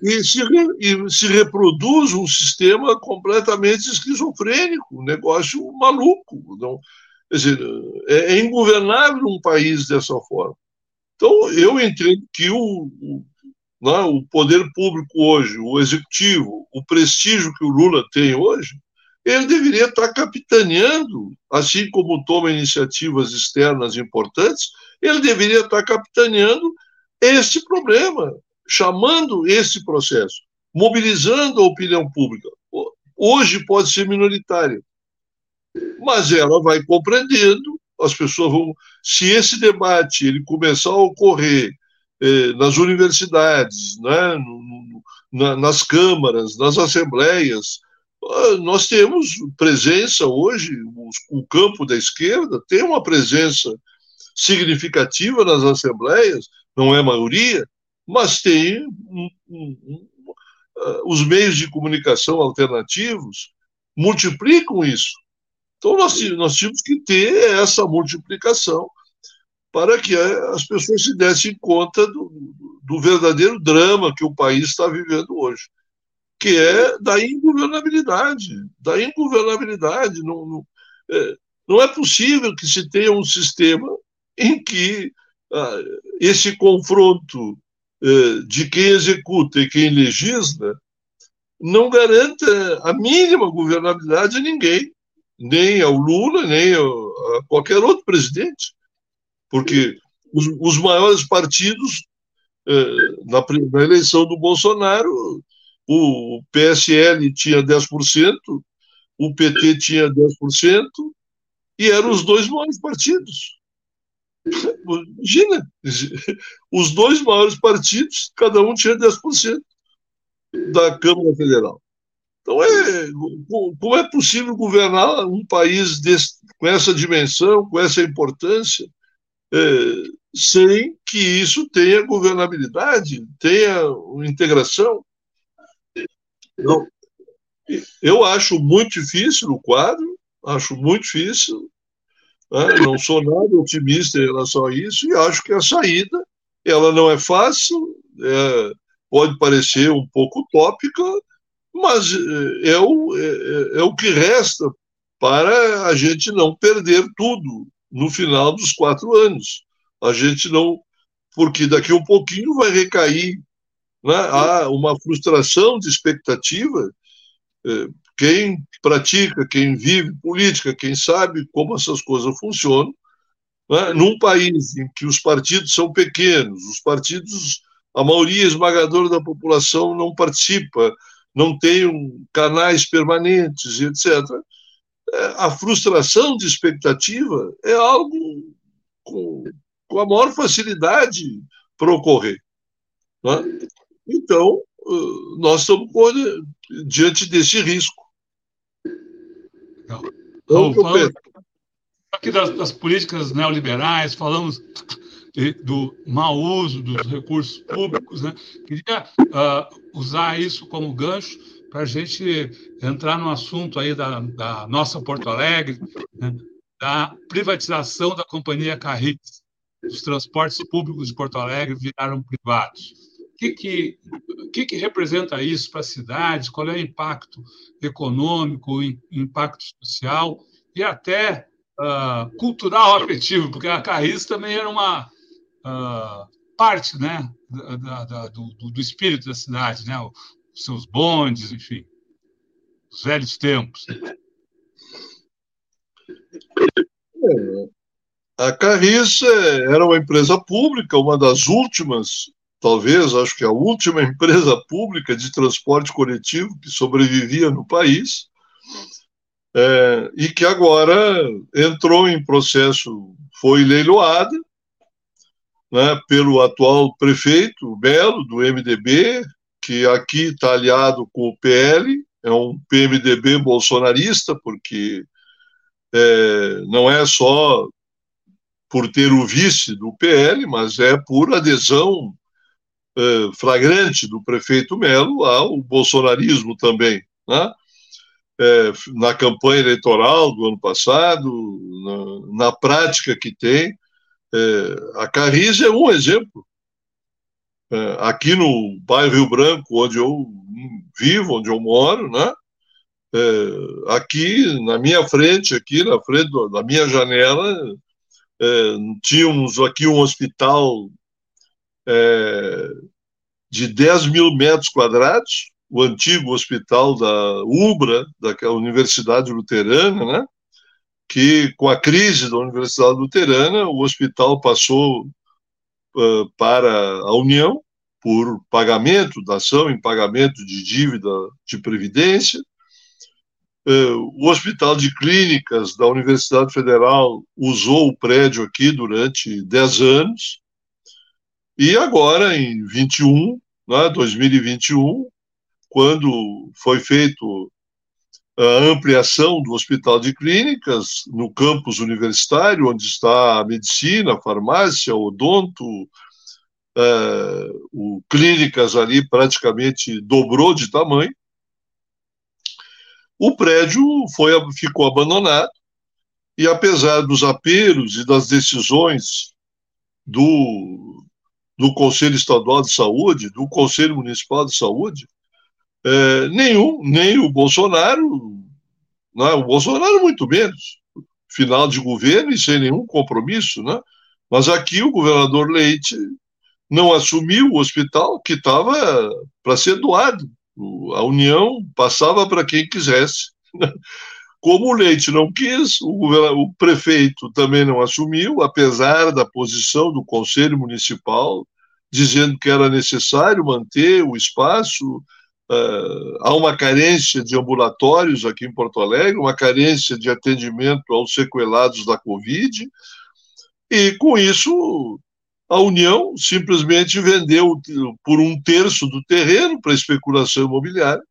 E se, e se reproduz um sistema completamente esquizofrênico, um negócio maluco. Não, dizer, é, é ingovernável um país dessa forma. Então, eu entendo que o, o, né, o poder público hoje, o executivo, o prestígio que o Lula tem hoje, ele deveria estar capitaneando, assim como toma iniciativas externas importantes, ele deveria estar capitaneando esse problema, chamando esse processo, mobilizando a opinião pública. Hoje pode ser minoritária, mas ela vai compreendendo, as pessoas vão. Se esse debate ele começar a ocorrer eh, nas universidades, né, no, na, nas câmaras, nas assembleias, ah, nós temos presença hoje, o campo da esquerda tem uma presença significativa nas assembleias, não é maioria, mas tem um, um, um, uh, os meios de comunicação alternativos multiplicam isso. Então nós, nós tínhamos que ter essa multiplicação para que as pessoas se dessem conta do, do verdadeiro drama que o país está vivendo hoje, que é da ingovernabilidade, da ingovernabilidade. Não, não, é, não é possível que se tenha um sistema em que ah, esse confronto eh, de quem executa e quem legisla não garanta a mínima governabilidade a ninguém, nem ao Lula, nem a qualquer outro presidente, porque os, os maiores partidos eh, na, na, eleição do Bolsonaro, o PSL tinha 10%, o PT tinha 10%, e eram os dois maiores partidos. Imagina, os dois maiores partidos, cada um tinha 10% da Câmara Federal. Então, é, como é possível governar um país desse, com essa dimensão, com essa importância, sem que isso tenha governabilidade, tenha integração? Então, eu acho muito difícil o quadro, acho muito difícil, né? Não sou nada otimista em relação a isso e acho que a saída ela não é fácil, é, pode parecer um pouco utópica, mas é, é o, é, é, é o que resta para a gente não perder tudo no final dos quatro anos. A gente não. Porque daqui um pouquinho vai recair né, há uma frustração de expectativa é, quem pratica, quem vive política, quem sabe como essas coisas funcionam, né? num país em que os partidos são pequenos, os partidos, a maioria esmagadora da população não participa, não tem canais permanentes, etc. A frustração de expectativa é algo com, com a maior facilidade para ocorrer. Né? Então, nós estamos diante desse risco. Raul, falando aqui das, das, políticas neoliberais, falamos do mau uso dos recursos públicos, né? queria uh, usar isso como gancho para a gente entrar no assunto aí da, da nossa Porto Alegre, né? da privatização da companhia Carris. Os transportes públicos de Porto Alegre viraram privados. O que, que, que, que representa isso para a cidade? Qual é o impacto econômico, o impacto social e até uh, cultural afetivo? Porque a Carris também era uma uh, parte né, da, da, do, do, espírito da cidade, né? os seus bondes, enfim, os velhos tempos. A Carris era uma empresa pública, uma das últimas, talvez, acho que a última empresa pública de transporte coletivo que sobrevivia no país, é, e que agora entrou em processo, foi leiloada né, pelo atual prefeito Belo, do MDB, que aqui está aliado com o PL, é um PMDB bolsonarista, porque é, não é só por ter o vice do PL, mas é por adesão é, flagrante do prefeito Melo ao bolsonarismo também. Né? É, na campanha eleitoral do ano passado, na, na prática que tem, é, a Carris é um exemplo. É, aqui no bairro Rio Branco, onde eu vivo, onde eu moro, né? É, aqui na minha frente, aqui na frente da minha janela, é, tínhamos aqui um hospital é, de 10 mil metros quadrados, o antigo hospital da UBRA, da Universidade Luterana, né? que com a crise da Universidade Luterana, o hospital passou para a União por pagamento da ação em pagamento de dívida de previdência. O Hospital de Clínicas da Universidade Federal usou o prédio aqui durante 10 anos. E agora, em 21, né, 2021, quando foi feito a ampliação do Hospital de Clínicas no campus universitário, onde está a medicina, a farmácia, o odonto, é, o Clínicas ali praticamente dobrou de tamanho. O prédio foi, ficou abandonado e, apesar dos apelos e das decisões do, do Conselho Estadual de Saúde, do Conselho Municipal de Saúde, é, nenhum, nem o Bolsonaro, não, é? o Bolsonaro muito menos, final de governo e sem nenhum compromisso, né? Mas aqui o governador Leite não assumiu o hospital que estava para ser doado. A União passava para quem quisesse. Né? Como o Leite não quis, o, o prefeito também não assumiu, apesar da posição do Conselho Municipal, dizendo que era necessário manter o espaço, Uh, há uma carência de ambulatórios aqui em Porto Alegre, uma carência de atendimento aos sequelados da Covid, e com isso a União simplesmente vendeu por um terço do terreno para especulação imobiliária,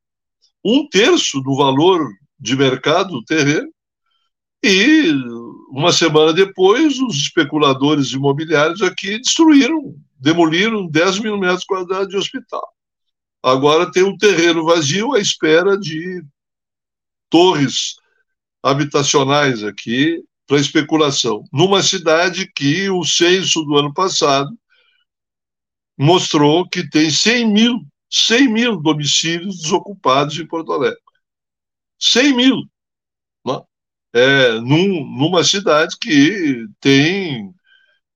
um terço do valor de mercado do terreno, e uma semana depois os especuladores imobiliários aqui destruíram, demoliram 10 mil metros quadrados de hospital. Agora tem um terreno vazio à espera de torres habitacionais aqui para especulação. Numa cidade que o censo do ano passado mostrou que tem 100 mil, 100 mil domicílios desocupados em Porto Alegre. 100 mil. Né? É, num, numa cidade que tem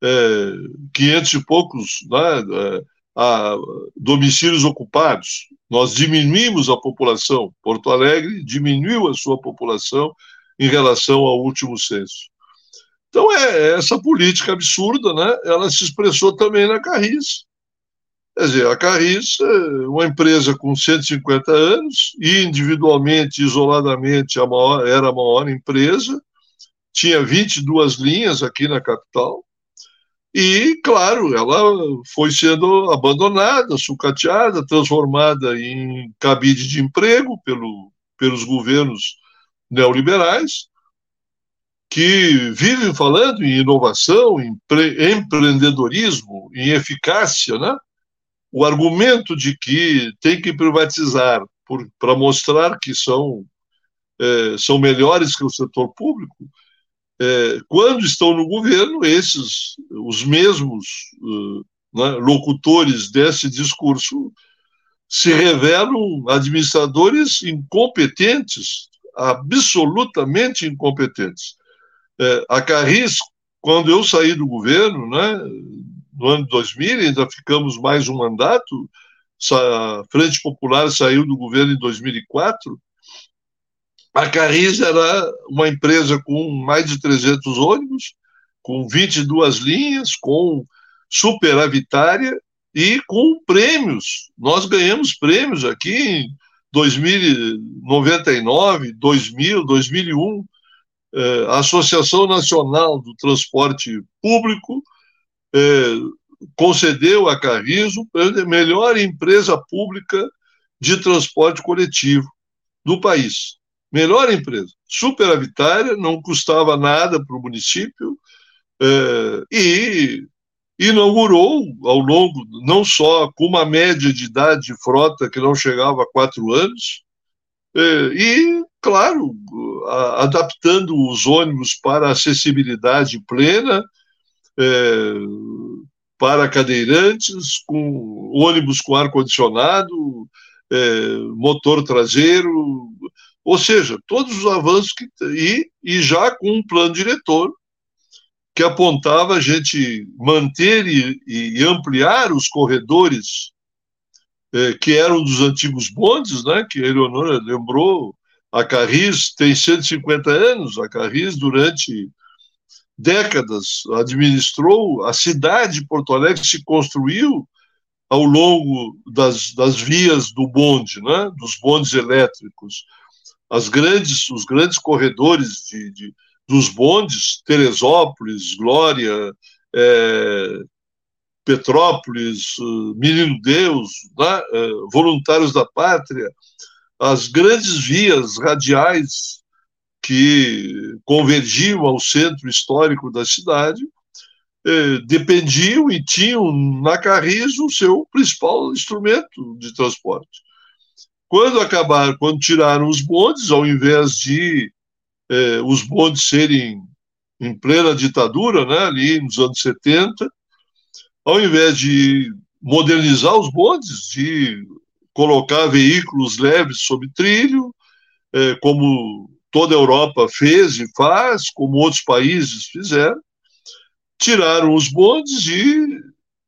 é, 500 e poucos né, é, a domicílios ocupados. Nós diminuímos a população. Porto Alegre diminuiu a sua população em relação ao último censo. Então, é essa política absurda, né? Ela se expressou também na Carris. Quer dizer, a Carris é uma empresa com 150 anos, e individualmente, isoladamente, a maior, era a maior empresa, tinha 22 linhas aqui na capital, E, claro, ela foi sendo abandonada, sucateada, transformada em cabide de emprego pelo, pelos governos neoliberais, que vivem falando em inovação, em empreendedorismo, em eficácia, né? O argumento de que tem que privatizar para mostrar que são, é, são melhores que o setor público, é, quando estão no governo, esses, os mesmos uh, né, locutores desse discurso, se revelam administradores incompetentes, absolutamente incompetentes. É, a Carris, quando eu saí do governo, né, no ano 2000, ainda ficamos mais um mandato, a Frente Popular saiu do governo em 2004, a Carris era uma empresa com mais de 300 ônibus, com 22 linhas, com superavitária e com prêmios. Nós ganhamos prêmios aqui em 2099, 2000, 2001. A Associação Nacional do Transporte Público eh, concedeu a Carris de melhor empresa pública de transporte coletivo do país. Melhor empresa, superavitária, não custava nada para o município é, e inaugurou ao longo, não só com uma média de idade de frota que não chegava a quatro anos, é, e, claro, a, adaptando os ônibus para acessibilidade plena, é, para cadeirantes, com ônibus com ar-condicionado, motor traseiro, ou seja, todos os avanços que. E, e já com um plano diretor que apontava a gente manter e, e ampliar os corredores é, que eram dos antigos bondes, né, que a Eleonora lembrou, a Carris tem 150 anos, a Carris durante décadas administrou, a cidade de Porto Alegre se construiu ao longo das, das vias do bonde, né, dos bondes elétricos as grandes, os grandes corredores de, de dos bondes, Teresópolis, Glória, é, Petrópolis, Menino Deus, né, é, Voluntários da Pátria, as grandes vias radiais que convergiam ao centro histórico da cidade, é, dependiam e tinham na Carris o seu principal instrumento de transporte. Quando acabaram, quando tiraram os bondes, ao invés de eh, os bondes serem em plena ditadura, né, ali nos anos 70, ao invés de modernizar os bondes, de colocar veículos leves sob trilho, eh, como toda a Europa fez e faz, como outros países fizeram, tiraram os bondes e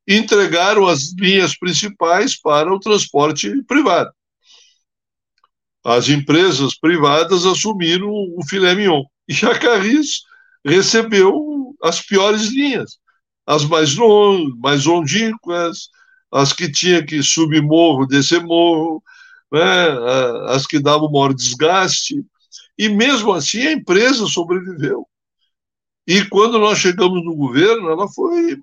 entregaram as linhas principais para o transporte privado as empresas privadas assumiram o filé mignon. E a Carris recebeu as piores linhas, as mais, long, mais longínquas, as que tinha que subir morro, descer morro, né, as que davam maior desgaste. E mesmo assim a empresa sobreviveu. E quando nós chegamos no governo, ela foi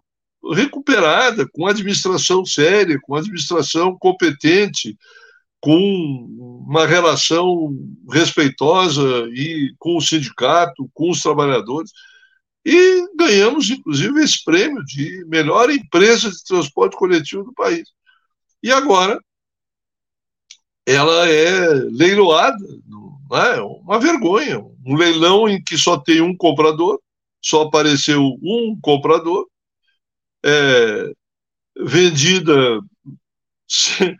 recuperada com administração séria, com administração competente, com uma relação respeitosa e com o sindicato, com os trabalhadores. E ganhamos, inclusive, esse prêmio de melhor empresa de transporte coletivo do país. E agora ela é leiloada, não é uma vergonha, um leilão em que só tem um comprador, só apareceu um comprador, é, vendida é,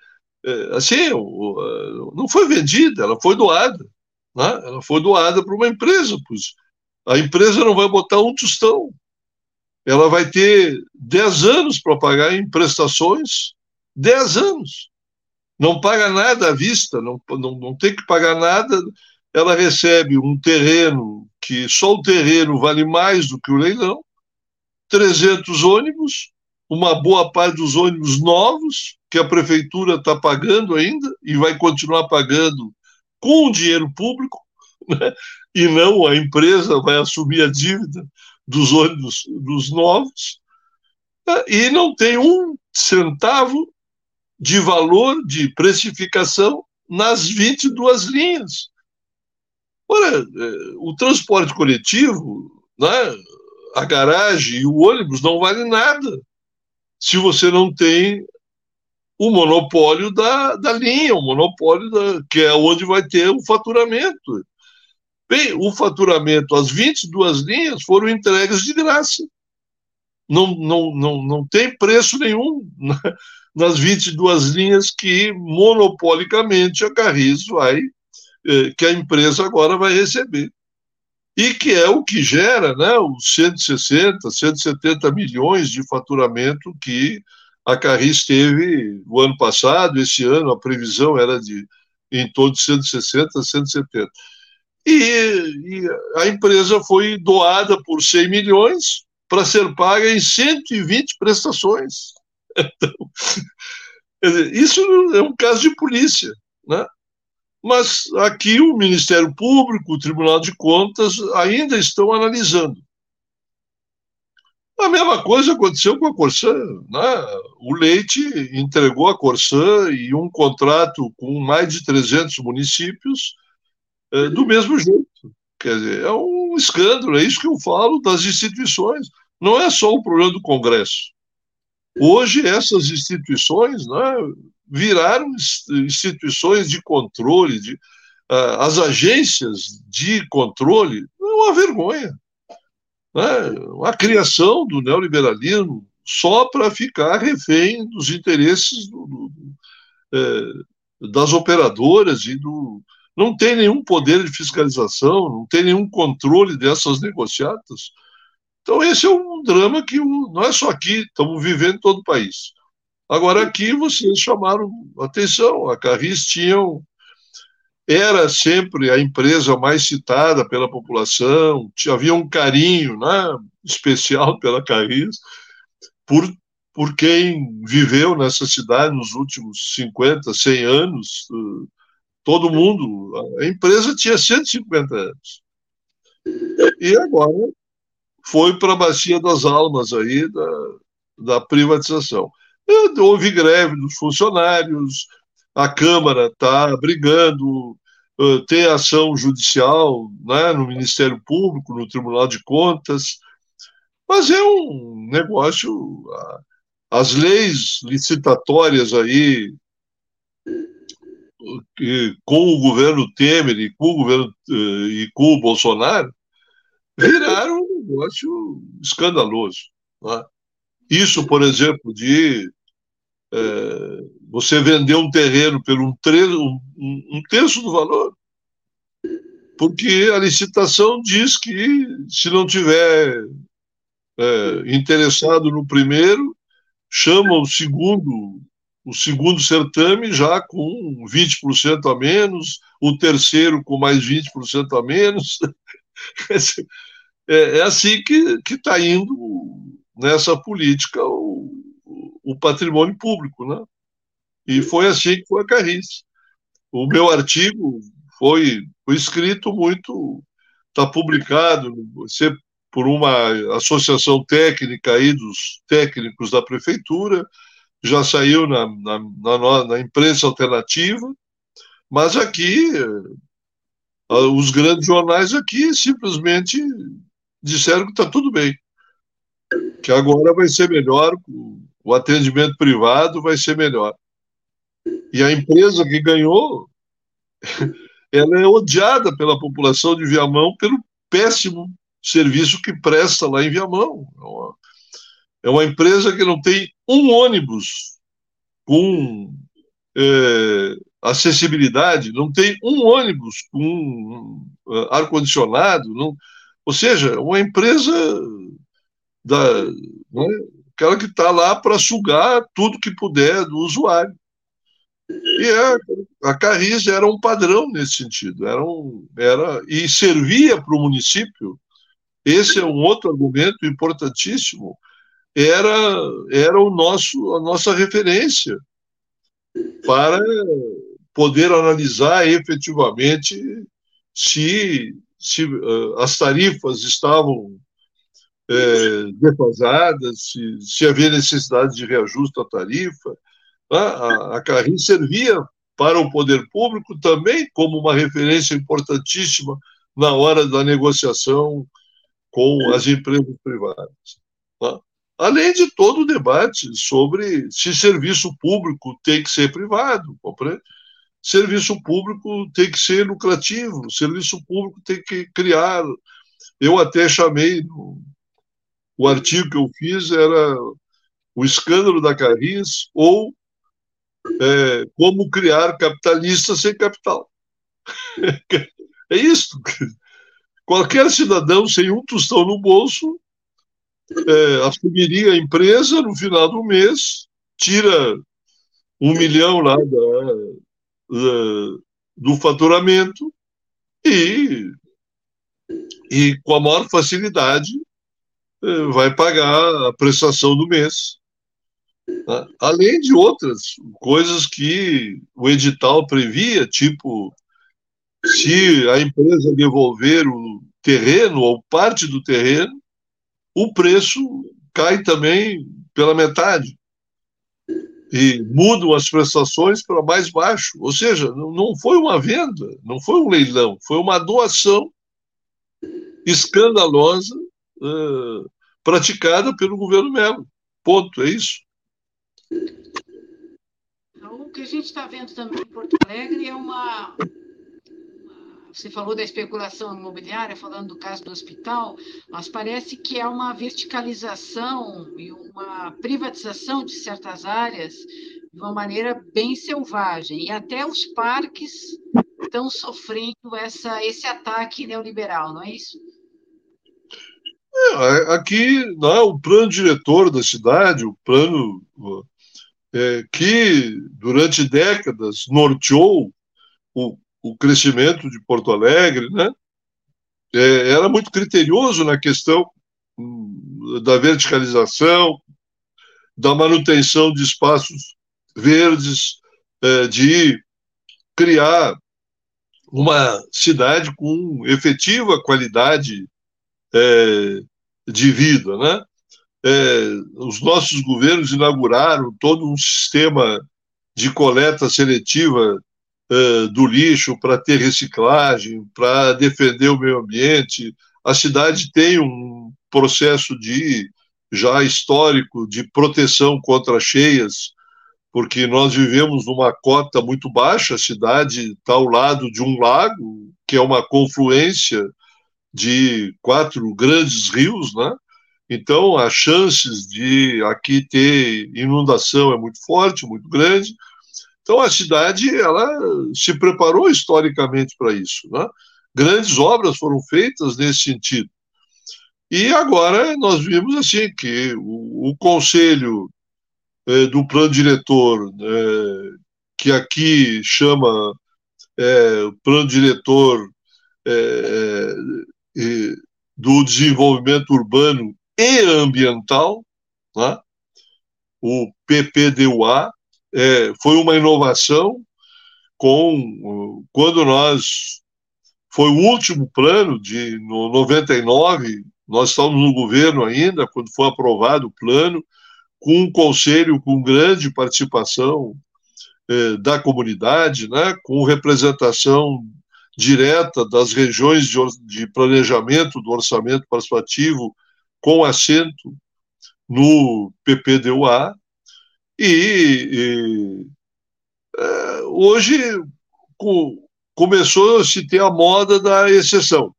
assim, não foi vendida, ela foi doada. Né? Ela foi doada para uma empresa, pois a empresa não vai botar um tostão. Ela vai ter 10 anos para pagar em prestações, 10 anos. Não paga nada à vista, não, não, não tem que pagar nada. Ela recebe um terreno que só o terreno vale mais do que o leilão, 300 ônibus, uma boa parte dos ônibus novos, que a prefeitura está pagando ainda e vai continuar pagando com dinheiro público, né? e não a empresa vai assumir a dívida dos ônibus dos novos. e não tem um centavo de valor de precificação nas 22 linhas. Ora, é, o transporte coletivo, né, a garagem e o ônibus não vale nada se você não tem o monopólio da, da linha, o monopólio da, que é onde vai ter o faturamento. Bem, o faturamento, as 22 linhas foram entregues de graça. Não, não, não, não tem preço nenhum nas 22 linhas que monopolicamente a Carris vai, eh, que a empresa agora vai receber. E que é o que gera né, os 160, 170 milhões de faturamento que a Carris teve o ano passado, esse ano a previsão era de em torno de 160, 170. E, e a empresa foi doada por 100 milhões para ser paga em 120 prestações. Então, isso é um caso de polícia, né? Mas aqui o Ministério Público, o Tribunal de Contas ainda estão analisando. A mesma coisa aconteceu com a Corsã. Né? O Leite entregou a Corsã e um contrato com mais de 300 municípios é, do mesmo jeito. Quer dizer, é um escândalo, é isso que eu falo das instituições. Não é só o problema do Congresso. Hoje, essas instituições né, viraram instituições de controle, de, uh, as agências de controle, é uma vergonha né, a criação do neoliberalismo só para ficar refém dos interesses do, do, é, das operadoras e do. Não tem nenhum poder de fiscalização, não tem nenhum controle dessas negociatas. Então, esse é um drama que não é só aqui, estamos vivendo em todo o país. Agora, aqui vocês chamaram atenção, a Carris tinham era sempre a empresa mais citada pela população, havia um carinho né, especial pela Carris, por, por quem viveu nessa cidade nos últimos 50, 100 anos. Todo mundo, a empresa tinha 150 anos. E agora foi para a Bacia das Almas aí da, da privatização. Houve greve dos funcionários, a Câmara está brigando, uh, tem ação judicial né, no Ministério Público, no Tribunal de Contas, mas é um negócio. As leis licitatórias aí, que, com o governo Temer e com o governo e com o Bolsonaro, viraram um negócio escandaloso. Né? Isso, por exemplo, de você vender um terreno um, tre um, um terço do valor, porque a licitação diz que se não tiver é, interessado no primeiro, chama o segundo o segundo certame já com 20% a menos, o terceiro com mais 20% a menos. É, é assim que está indo nessa política o, o patrimônio público, né? E foi assim que foi a Carris. O meu artigo foi, foi escrito muito, está publicado por uma associação técnica aí dos técnicos da prefeitura, já saiu na, na, na, na imprensa alternativa, mas aqui os grandes jornais aqui simplesmente disseram que está tudo bem, que agora vai ser melhor, o atendimento privado vai ser melhor. E a empresa que ganhou, ela é odiada pela população de Viamão pelo péssimo serviço que presta lá em Viamão. É uma, é uma empresa que não tem um ônibus com é, acessibilidade, não tem um ônibus com uh, ar-condicionado, ou seja, uma empresa da, né, aquela que está lá para sugar tudo que puder do usuário. E a, a Carris era um padrão nesse sentido, era, um, era e servia para o município. Esse é um outro argumento importantíssimo. Era, era o nosso, a nossa referência para poder analisar efetivamente se, se uh, as tarifas estavam é, defasadas, se, se havia necessidade de reajuste da tarifa. A, Carrim servia para o poder público também como uma referência importantíssima na hora da negociação com as empresas privadas. Tá? Além de todo o debate sobre se serviço público tem que ser privado, compreende? Serviço público tem que ser lucrativo, serviço público tem que criar. Eu até chamei, o artigo que eu fiz era o escândalo da Carris ou é, como criar capitalista sem capital. é isso. Qualquer cidadão sem um tostão no bolso é, assumiria a empresa no final do mês, tira um milhão lá da, da, do faturamento e, e com a maior facilidade é, vai pagar a prestação do mês. Além de outras coisas que o edital previa, tipo, se a empresa devolver o terreno ou parte do terreno, o preço cai também pela metade. E mudam as prestações para mais baixo. Ou seja, não foi uma venda, não foi um leilão, foi uma doação escandalosa uh, praticada pelo governo Melo. Ponto, é isso. Então, o que a gente está vendo também em Porto Alegre é uma, você falou da especulação imobiliária, falando do caso do hospital, mas parece que é uma verticalização e uma privatização de certas áreas de uma maneira bem selvagem. E até os parques estão sofrendo essa, esse ataque neoliberal, não é isso? É, aqui não é o plano diretor da cidade, o plano é, que durante décadas norteou o, o crescimento de Porto Alegre, né? É, era muito criterioso na questão hum, da verticalização, da manutenção de espaços verdes, é, de criar uma cidade com efetiva qualidade é, de vida, né? É, os nossos governos inauguraram todo um sistema de coleta seletiva é, do lixo para ter reciclagem, para defender o meio ambiente. A cidade tem um processo de já histórico de proteção contra cheias, porque nós vivemos numa cota muito baixa, a cidade está ao lado de um lago, que é uma confluência de quatro grandes rios, né? Então, as chances de aqui ter inundação é muito forte, muito grande. Então, a cidade ela se preparou historicamente para isso. Né? Grandes obras foram feitas nesse sentido. E agora nós vimos assim que o, o conselho eh, do plano diretor, eh, que aqui chama eh, plano diretor do desenvolvimento urbano e ambiental, né? o PPDUA, é, foi uma inovação com quando nós foi o último plano de no 99, nós estávamos no governo ainda quando foi aprovado o plano com um conselho com grande participação é, da comunidade, né, com representação direta das regiões de, de planejamento do orçamento participativo com assento no PPDUA e, e é, hoje com, começou a se ter a moda da exceção.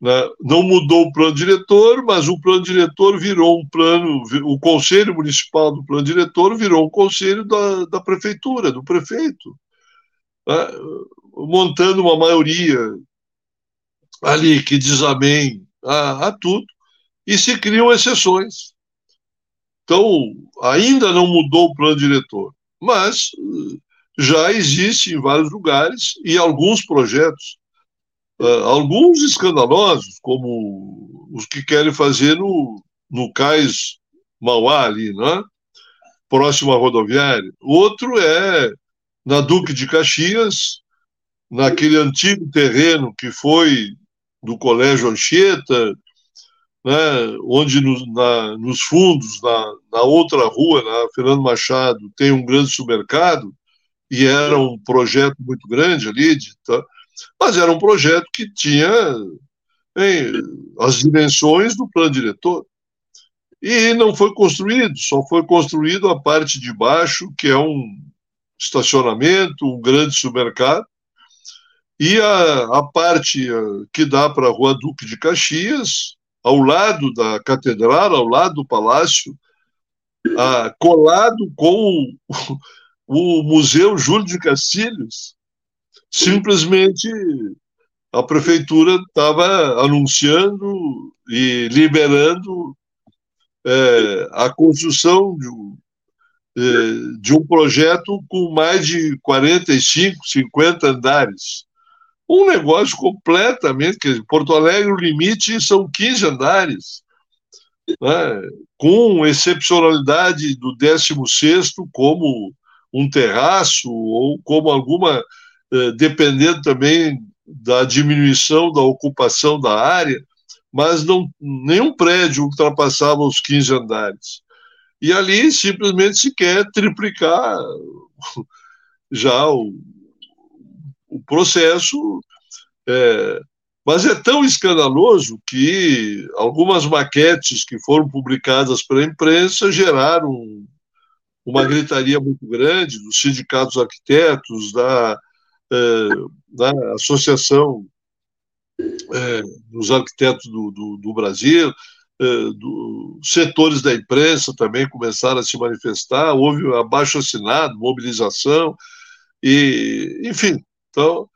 Né? Não mudou o plano diretor, mas o plano diretor virou um plano, o conselho municipal do plano diretor virou um conselho da, da prefeitura, do prefeito, né? montando uma maioria ali que diz amém a, a tudo, e se criam exceções. Então, ainda não mudou o plano diretor, mas eh, já existe em vários lugares e alguns projetos, uh, alguns escandalosos, como os que querem fazer no, no cais Mauá, ali, né? próximo à rodoviária. Outro é na Duque de Caxias, naquele antigo terreno que foi do Colégio Anchieta, né, onde no, na, nos fundos, na, na, outra rua, na Fernando Machado, tem um grande supermercado, e era um projeto muito grande ali, de, tá, mas era um projeto que tinha hein, as dimensões do plano diretor. E não foi construído, só foi construído a parte de baixo, que é um estacionamento, um grande supermercado, e a, a parte eh, que dá para a Rua Duque de Caxias, ao lado da catedral, ao lado do palácio, colado com o, o Museu Júlio de Castilhos, simplesmente a prefeitura estava anunciando e liberando é, a construção de, é, de um projeto com mais de 45, 50 andares. Um negócio completamente. Quer Porto Alegre, o limite são 15 andares, né, com excepcionalidade do 16 como um terraço ou como alguma, eh, dependendo também da diminuição da ocupação da área, mas não, nenhum prédio ultrapassava os 15 andares. E ali simplesmente se quer triplicar já o, processo. É, mas é tão escandaloso que algumas maquetes que foram publicadas pela imprensa geraram uma gritaria muito grande dos sindicatos arquitetos, da, é, da Associação é, dos Arquitetos do, do, do Brasil, é, do, setores da imprensa também começaram a se manifestar, houve abaixo assinado, mobilização, e, enfim, então,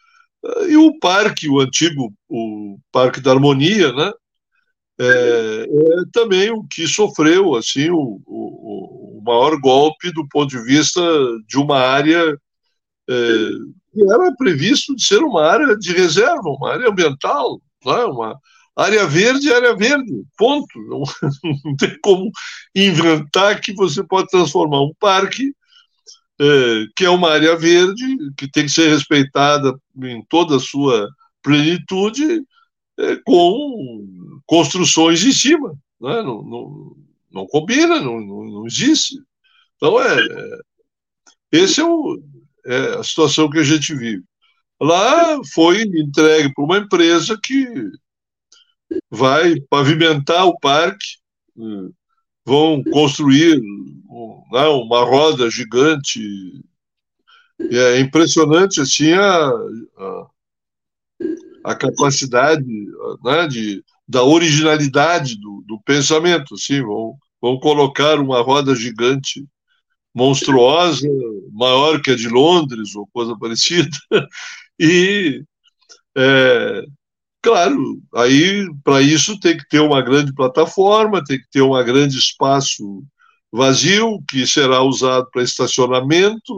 e o parque, o antigo o Parque da Harmonia, né, é, é também o que sofreu assim o, o, o, maior golpe do ponto de vista de uma área é, que era previsto de ser uma área de reserva, uma área ambiental, né, uma área verde, área verde, ponto. Não, não tem como inventar que você pode transformar um parque que é uma área verde, que tem que ser respeitada em toda a sua plenitude, é, com construções em cima. Né? Não, não, não combina, não, não, existe. Então, é, é esse é, é, a situação que a gente vive. Lá foi entregue para uma empresa que vai pavimentar o parque, hum, vão construir né, uma roda gigante. E é impressionante assim a, a, a capacidade né, de, da originalidade do, do pensamento. Assim, vão, vão colocar uma roda gigante monstruosa, maior que a de Londres ou coisa parecida, e é, claro, aí para isso tem que ter uma grande plataforma, tem que ter um grande espaço vazio que será usado para estacionamento,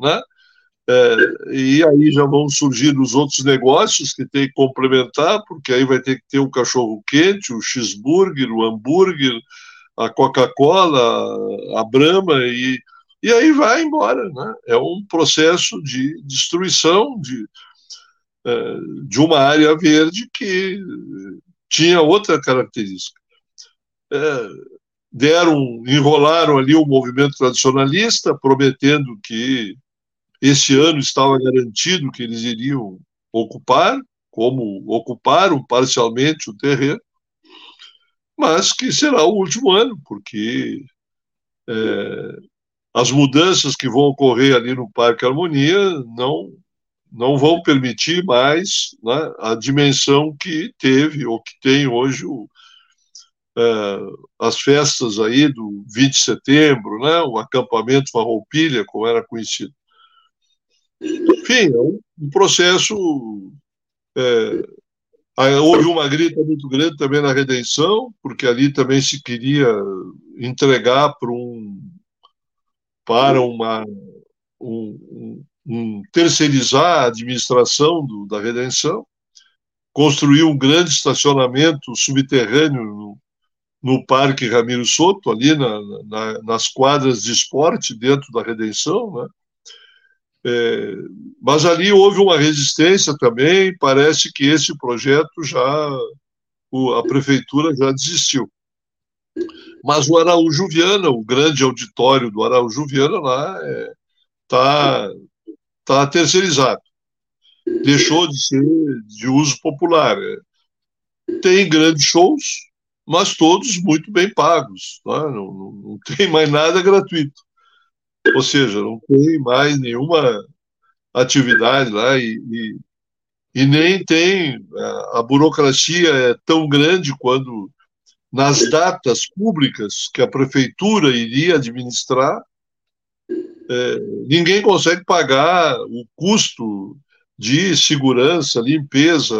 né? É, e aí já vão surgir os outros negócios que tem que complementar, porque aí vai ter que ter o cachorro quente, o cheeseburger, o hambúrguer, a Coca-Cola, a Brahma, e, e aí vai embora. Né? É um processo de destruição de, é, de uma área verde que tinha outra característica. É, deram, enrolaram ali o movimento tradicionalista, prometendo que esse ano estava garantido que eles iriam ocupar, como ocuparam parcialmente o terreno, mas que será o último ano, porque é, as mudanças que vão ocorrer ali no Parque Harmonia não não vão permitir mais né, a dimensão que teve ou que tem hoje o, as festas aí do 20 de setembro, né, o acampamento Farroupilha, como era conhecido. Enfim, é um, um processo. É, houve uma grita muito grande também na redenção, porque ali também se queria entregar para um para uma um, um, terceirizar a administração do, da redenção, construir um grande estacionamento subterrâneo no, no Parque Ramiro Soto, ali na, na, nas quadras de esporte dentro da redenção, né? É, mas ali houve uma resistência também, parece que esse projeto já, a prefeitura já desistiu. Mas o Araújo Viana, o grande auditório do Araújo Viana lá, está é, tá, tá terceirizado. Deixou de ser de uso popular. É. Tem grandes shows, mas todos muito bem pagos. Tá? Não, não, não tem mais nada gratuito. Ou seja, não tem mais nenhuma atividade lá e, e, e nem tem. A, a burocracia é tão grande quando nas datas públicas que a prefeitura iria administrar, é, ninguém consegue pagar o custo de segurança, limpeza,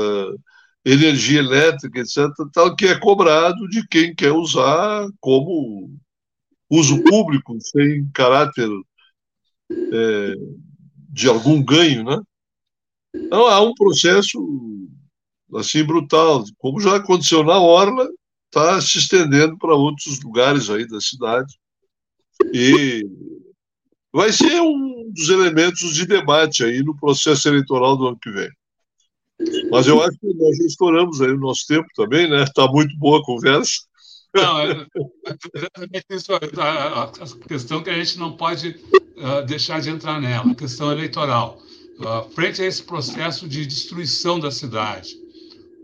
energia elétrica, etc., tal que é cobrado de quem quer usar como uso público, sem caráter é, de algum ganho, né? Então há um processo assim brutal, como já aconteceu na Orla, está se estendendo para outros lugares aí da cidade e vai ser um dos elementos de debate aí no processo eleitoral do ano que vem. Mas eu acho que nós já estouramos aí o nosso tempo também, né? Está muito boa a conversa. Não, é, é, é a questão que a gente não pode deixar de entrar nela, a questão eleitoral. Frente a esse processo de destruição da cidade,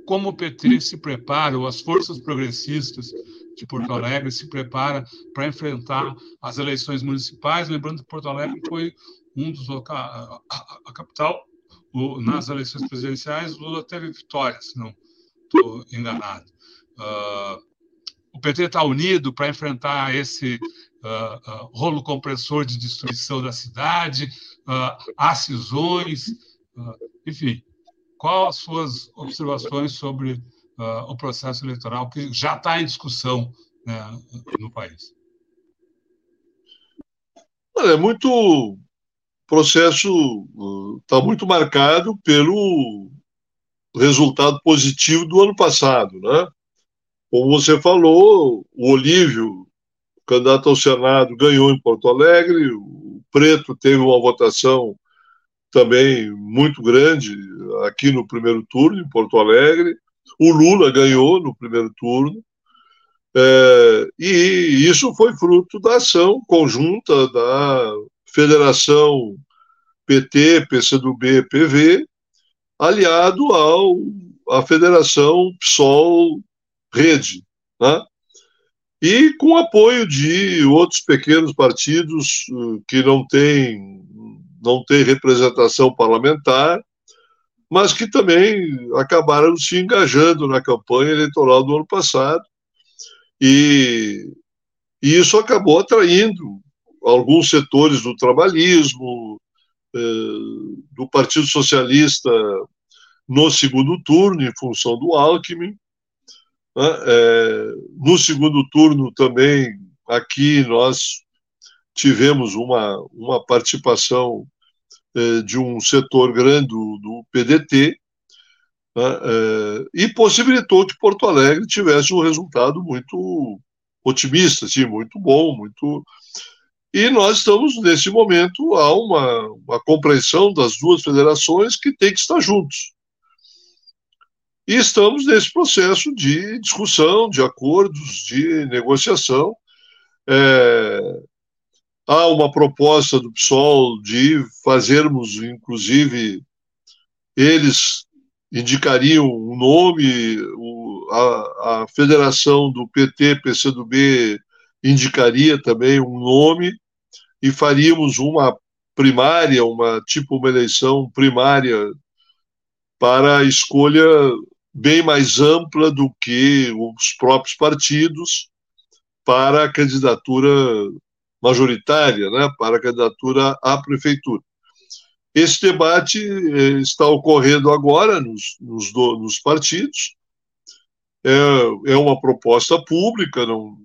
como o PT se prepara, ou as forças progressistas de Porto Alegre se prepara para enfrentar as eleições municipais, lembrando que Porto Alegre foi um dos locais, a, capital, nas eleições presidenciais, Lula teve vitória, se não estou enganado. Uh, o PT está unido para enfrentar esse uh, uh, rolo compressor de destruição da cidade, uh, cisões, enfim. Qual as suas observações sobre o processo eleitoral que já está em discussão né, no país? É muito processo está muito marcado pelo resultado positivo do ano passado, né? Como você falou, o Olívio, candidato ao Senado, ganhou em Porto Alegre, o Preto teve uma votação também muito grande aqui no primeiro turno, em Porto Alegre, o Lula ganhou no primeiro turno, é, e isso foi fruto da ação conjunta da Federação PT, PCdoB, PV, aliado ao à Federação PSOL rede, né? e com apoio de outros pequenos partidos uh, que não têm, não têm representação parlamentar, mas que também acabaram se engajando na campanha eleitoral do ano passado. E, e isso acabou atraindo alguns setores do trabalhismo, eh, do Partido Socialista no segundo turno, em função do Alckmin, né? É, no segundo turno também, aqui nós tivemos uma, uma participação é, de um setor grande do, PDT, né? e possibilitou que Porto Alegre tivesse um resultado muito otimista, assim, muito bom, muito. E nós estamos, nesse momento, há uma, uma compreensão das duas federações que tem que estar juntos. E estamos nesse processo de discussão, de acordos, de negociação. É, há uma proposta do PSOL de fazermos, inclusive, eles indicariam um nome, o, a, a federação do PT, PCdoB, indicaria também um nome, e faríamos uma primária, uma tipo uma eleição primária para a escolha bem mais ampla do que os próprios partidos para a candidatura majoritária, né, para a candidatura à prefeitura. Esse debate eh, está ocorrendo agora nos, nos, do, nos partidos, é, é, uma proposta pública, não,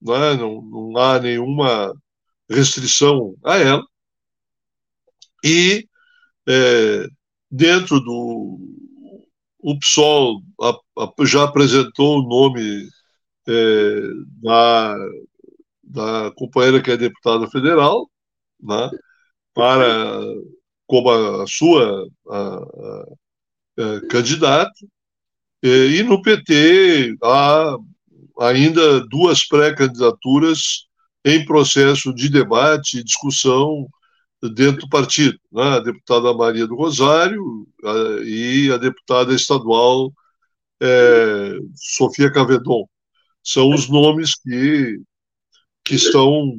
não, é, não, não há nenhuma restrição a ela, e é, dentro do, o PSOL a, a, já apresentou o nome é, da, da companheira que é deputada federal, né, para como a, a sua a, candidata, E no PT há ainda duas pré-candidaturas em processo de debate e discussão dentro do partido, né? a deputada Maria do Rosário a, e a deputada estadual é, Sofia Cavedon. São os nomes que, que estão,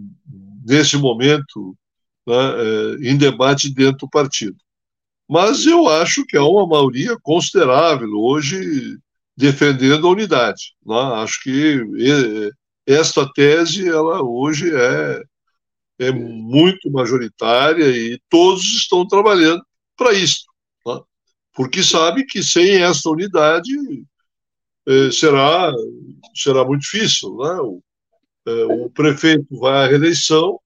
nesse momento, né, é, em debate dentro do partido. Mas eu acho que há uma maioria considerável hoje defendendo a unidade. Né? Acho que esta tese, ela hoje é, é muito majoritária e todos estão trabalhando para isso. Né? Porque sabe que sem esta unidade eh, será, será muito difícil. Né? O, eh, o prefeito vai à reeleição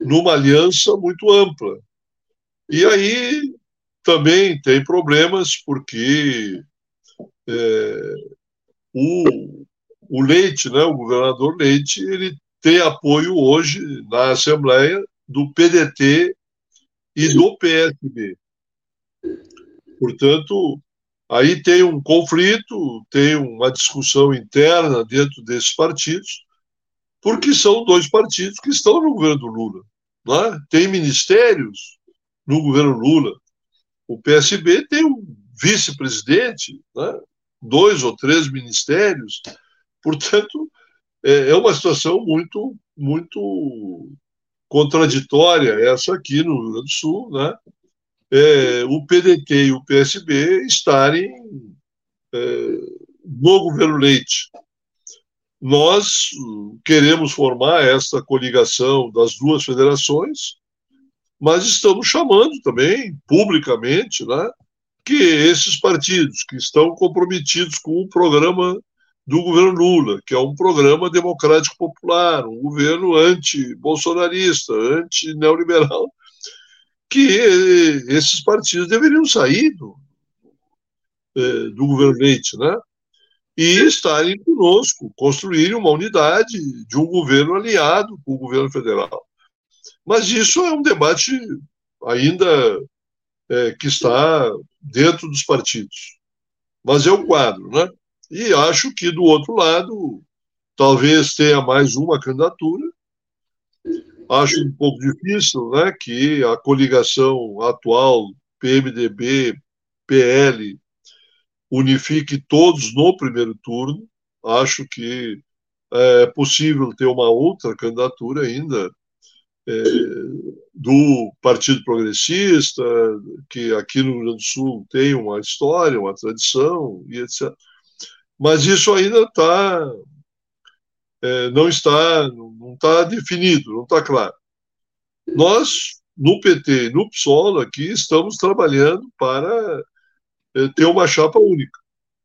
numa aliança muito ampla. E aí também tem problemas, porque é, o, o Leite, né, o governador Leite, ele tem apoio hoje na Assembleia do PDT e do PSB. Portanto, aí tem um conflito, tem uma discussão interna dentro desses partidos, porque são dois partidos que estão no governo do Lula. Né? Tem ministérios no governo Lula. O PSB tem um vice-presidente, né? dois ou três ministérios. Portanto, é, é uma situação muito, muito contraditória essa aqui no Rio Grande do Sul, né? É, o PDT e o PSB estarem é, no governo Leite. Nós queremos formar esta coligação das duas federações, mas estamos chamando também publicamente né, que esses partidos que estão comprometidos com o programa do governo Lula, que é um programa democrático popular, um governo anti-bolsonarista, anti-neoliberal, que esses partidos deveriam sair do, é, do governo Leite, né? E estarem conosco, construírem uma unidade de um governo aliado com o governo federal. Mas isso é um debate ainda é, que está dentro dos partidos. Mas é o quadro, né? E acho que do outro lado, talvez tenha mais uma candidatura. Acho um pouco difícil, né, que a coligação atual PMDB, PL unifique todos no primeiro turno. Acho que é possível ter uma outra candidatura ainda é, do Partido Progressista, que aqui no Rio Grande do Sul tem uma história, uma tradição, e etc. Mas isso ainda está, é, não está, não está definido, não está claro. Nós, no PT, no PSOL, aqui, estamos trabalhando para é, ter uma chapa única.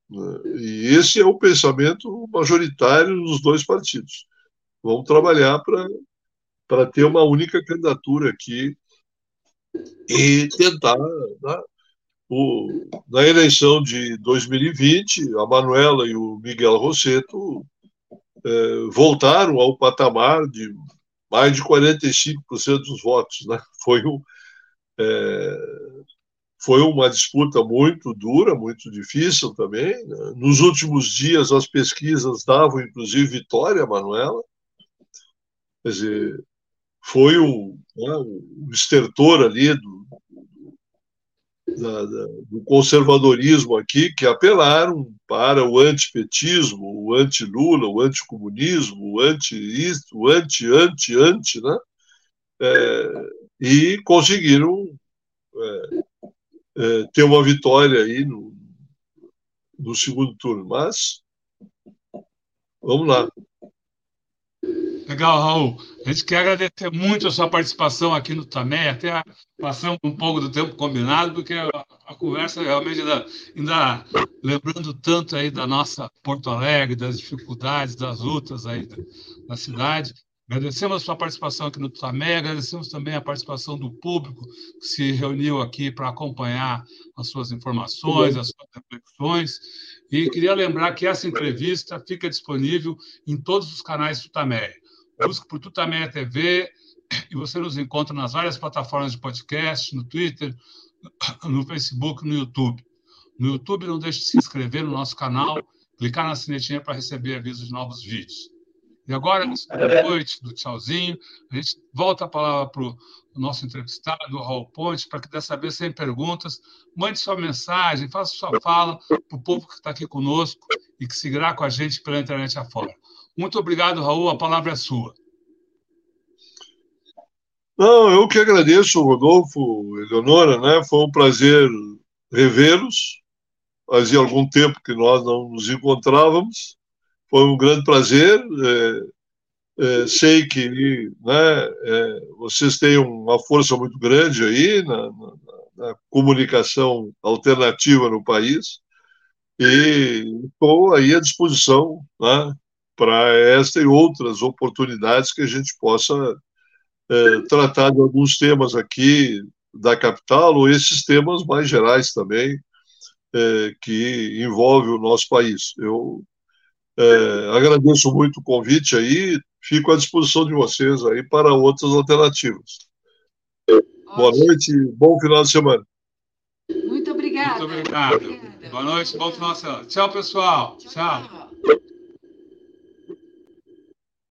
Né? E esse é o pensamento majoritário dos dois partidos. Vamos trabalhar para para ter uma única candidatura aqui e tentar. Né, o, na eleição de 2020, a Manuela e o Miguel Rosseto é, voltaram ao patamar de mais de 45% dos votos. Né? Foi, um, é, foi uma disputa muito dura, muito difícil também. Né? Nos últimos dias, as pesquisas davam, inclusive, vitória a Manuela. Quer dizer, foi o, né, estertor ali do, da, da, do conservadorismo aqui, que apelaram para o antipetismo, o anti-Lula, o anticomunismo, o anti-isto, o anti-anti-anti, né? É, e conseguiram é, é, ter uma vitória aí no, no segundo turno. Mas, vamos lá. Legal, Raul. A gente quer agradecer muito a sua participação aqui no Tamé, até passamos um pouco do tempo combinado, porque a, a conversa realmente ainda, ainda, lembrando tanto aí da nossa Porto Alegre, das dificuldades, das lutas aí da, da cidade. Agradecemos a sua participação aqui no Tamé, agradecemos também a participação do público que se reuniu aqui para acompanhar as suas informações, as suas reflexões. E queria lembrar que essa entrevista fica disponível em todos os canais do Tamé busque por Tutameia TV e você nos encontra nas várias plataformas de podcast, no Twitter, no Facebook, no YouTube. No YouTube, não deixe de se inscrever no nosso canal, clicar na sinetinha para receber avisos de novos vídeos. E agora, boa noite, do tchauzinho, a gente volta a palavra para o nosso entrevistado, Raul Ponte, para que dessa vez, sem perguntas, mande sua mensagem, faça sua fala para o povo que está aqui conosco e que seguirá com a gente pela internet afora. Muito obrigado, Raul, a palavra é sua. Não, eu que agradeço, Rodolfo, Eleonora, né? Foi um prazer revê-los. Fazia algum tempo que nós não nos encontrávamos. Foi um grande prazer. É, é, sei que né, é, vocês têm uma força muito grande aí na, na, na comunicação alternativa no país e estou aí à disposição né, para esta e outras oportunidades que a gente possa é, tratar de alguns temas aqui da capital ou esses temas mais gerais também é, que envolvem o nosso país. Eu é, agradeço muito o convite aí, fico à disposição de vocês aí para outras alternativas. Boa noite, bom final de semana. Muito obrigada. Muito obrigado. Obrigada. Boa noite, bom final de semana. Tchau, pessoal. Tchau. Tchau.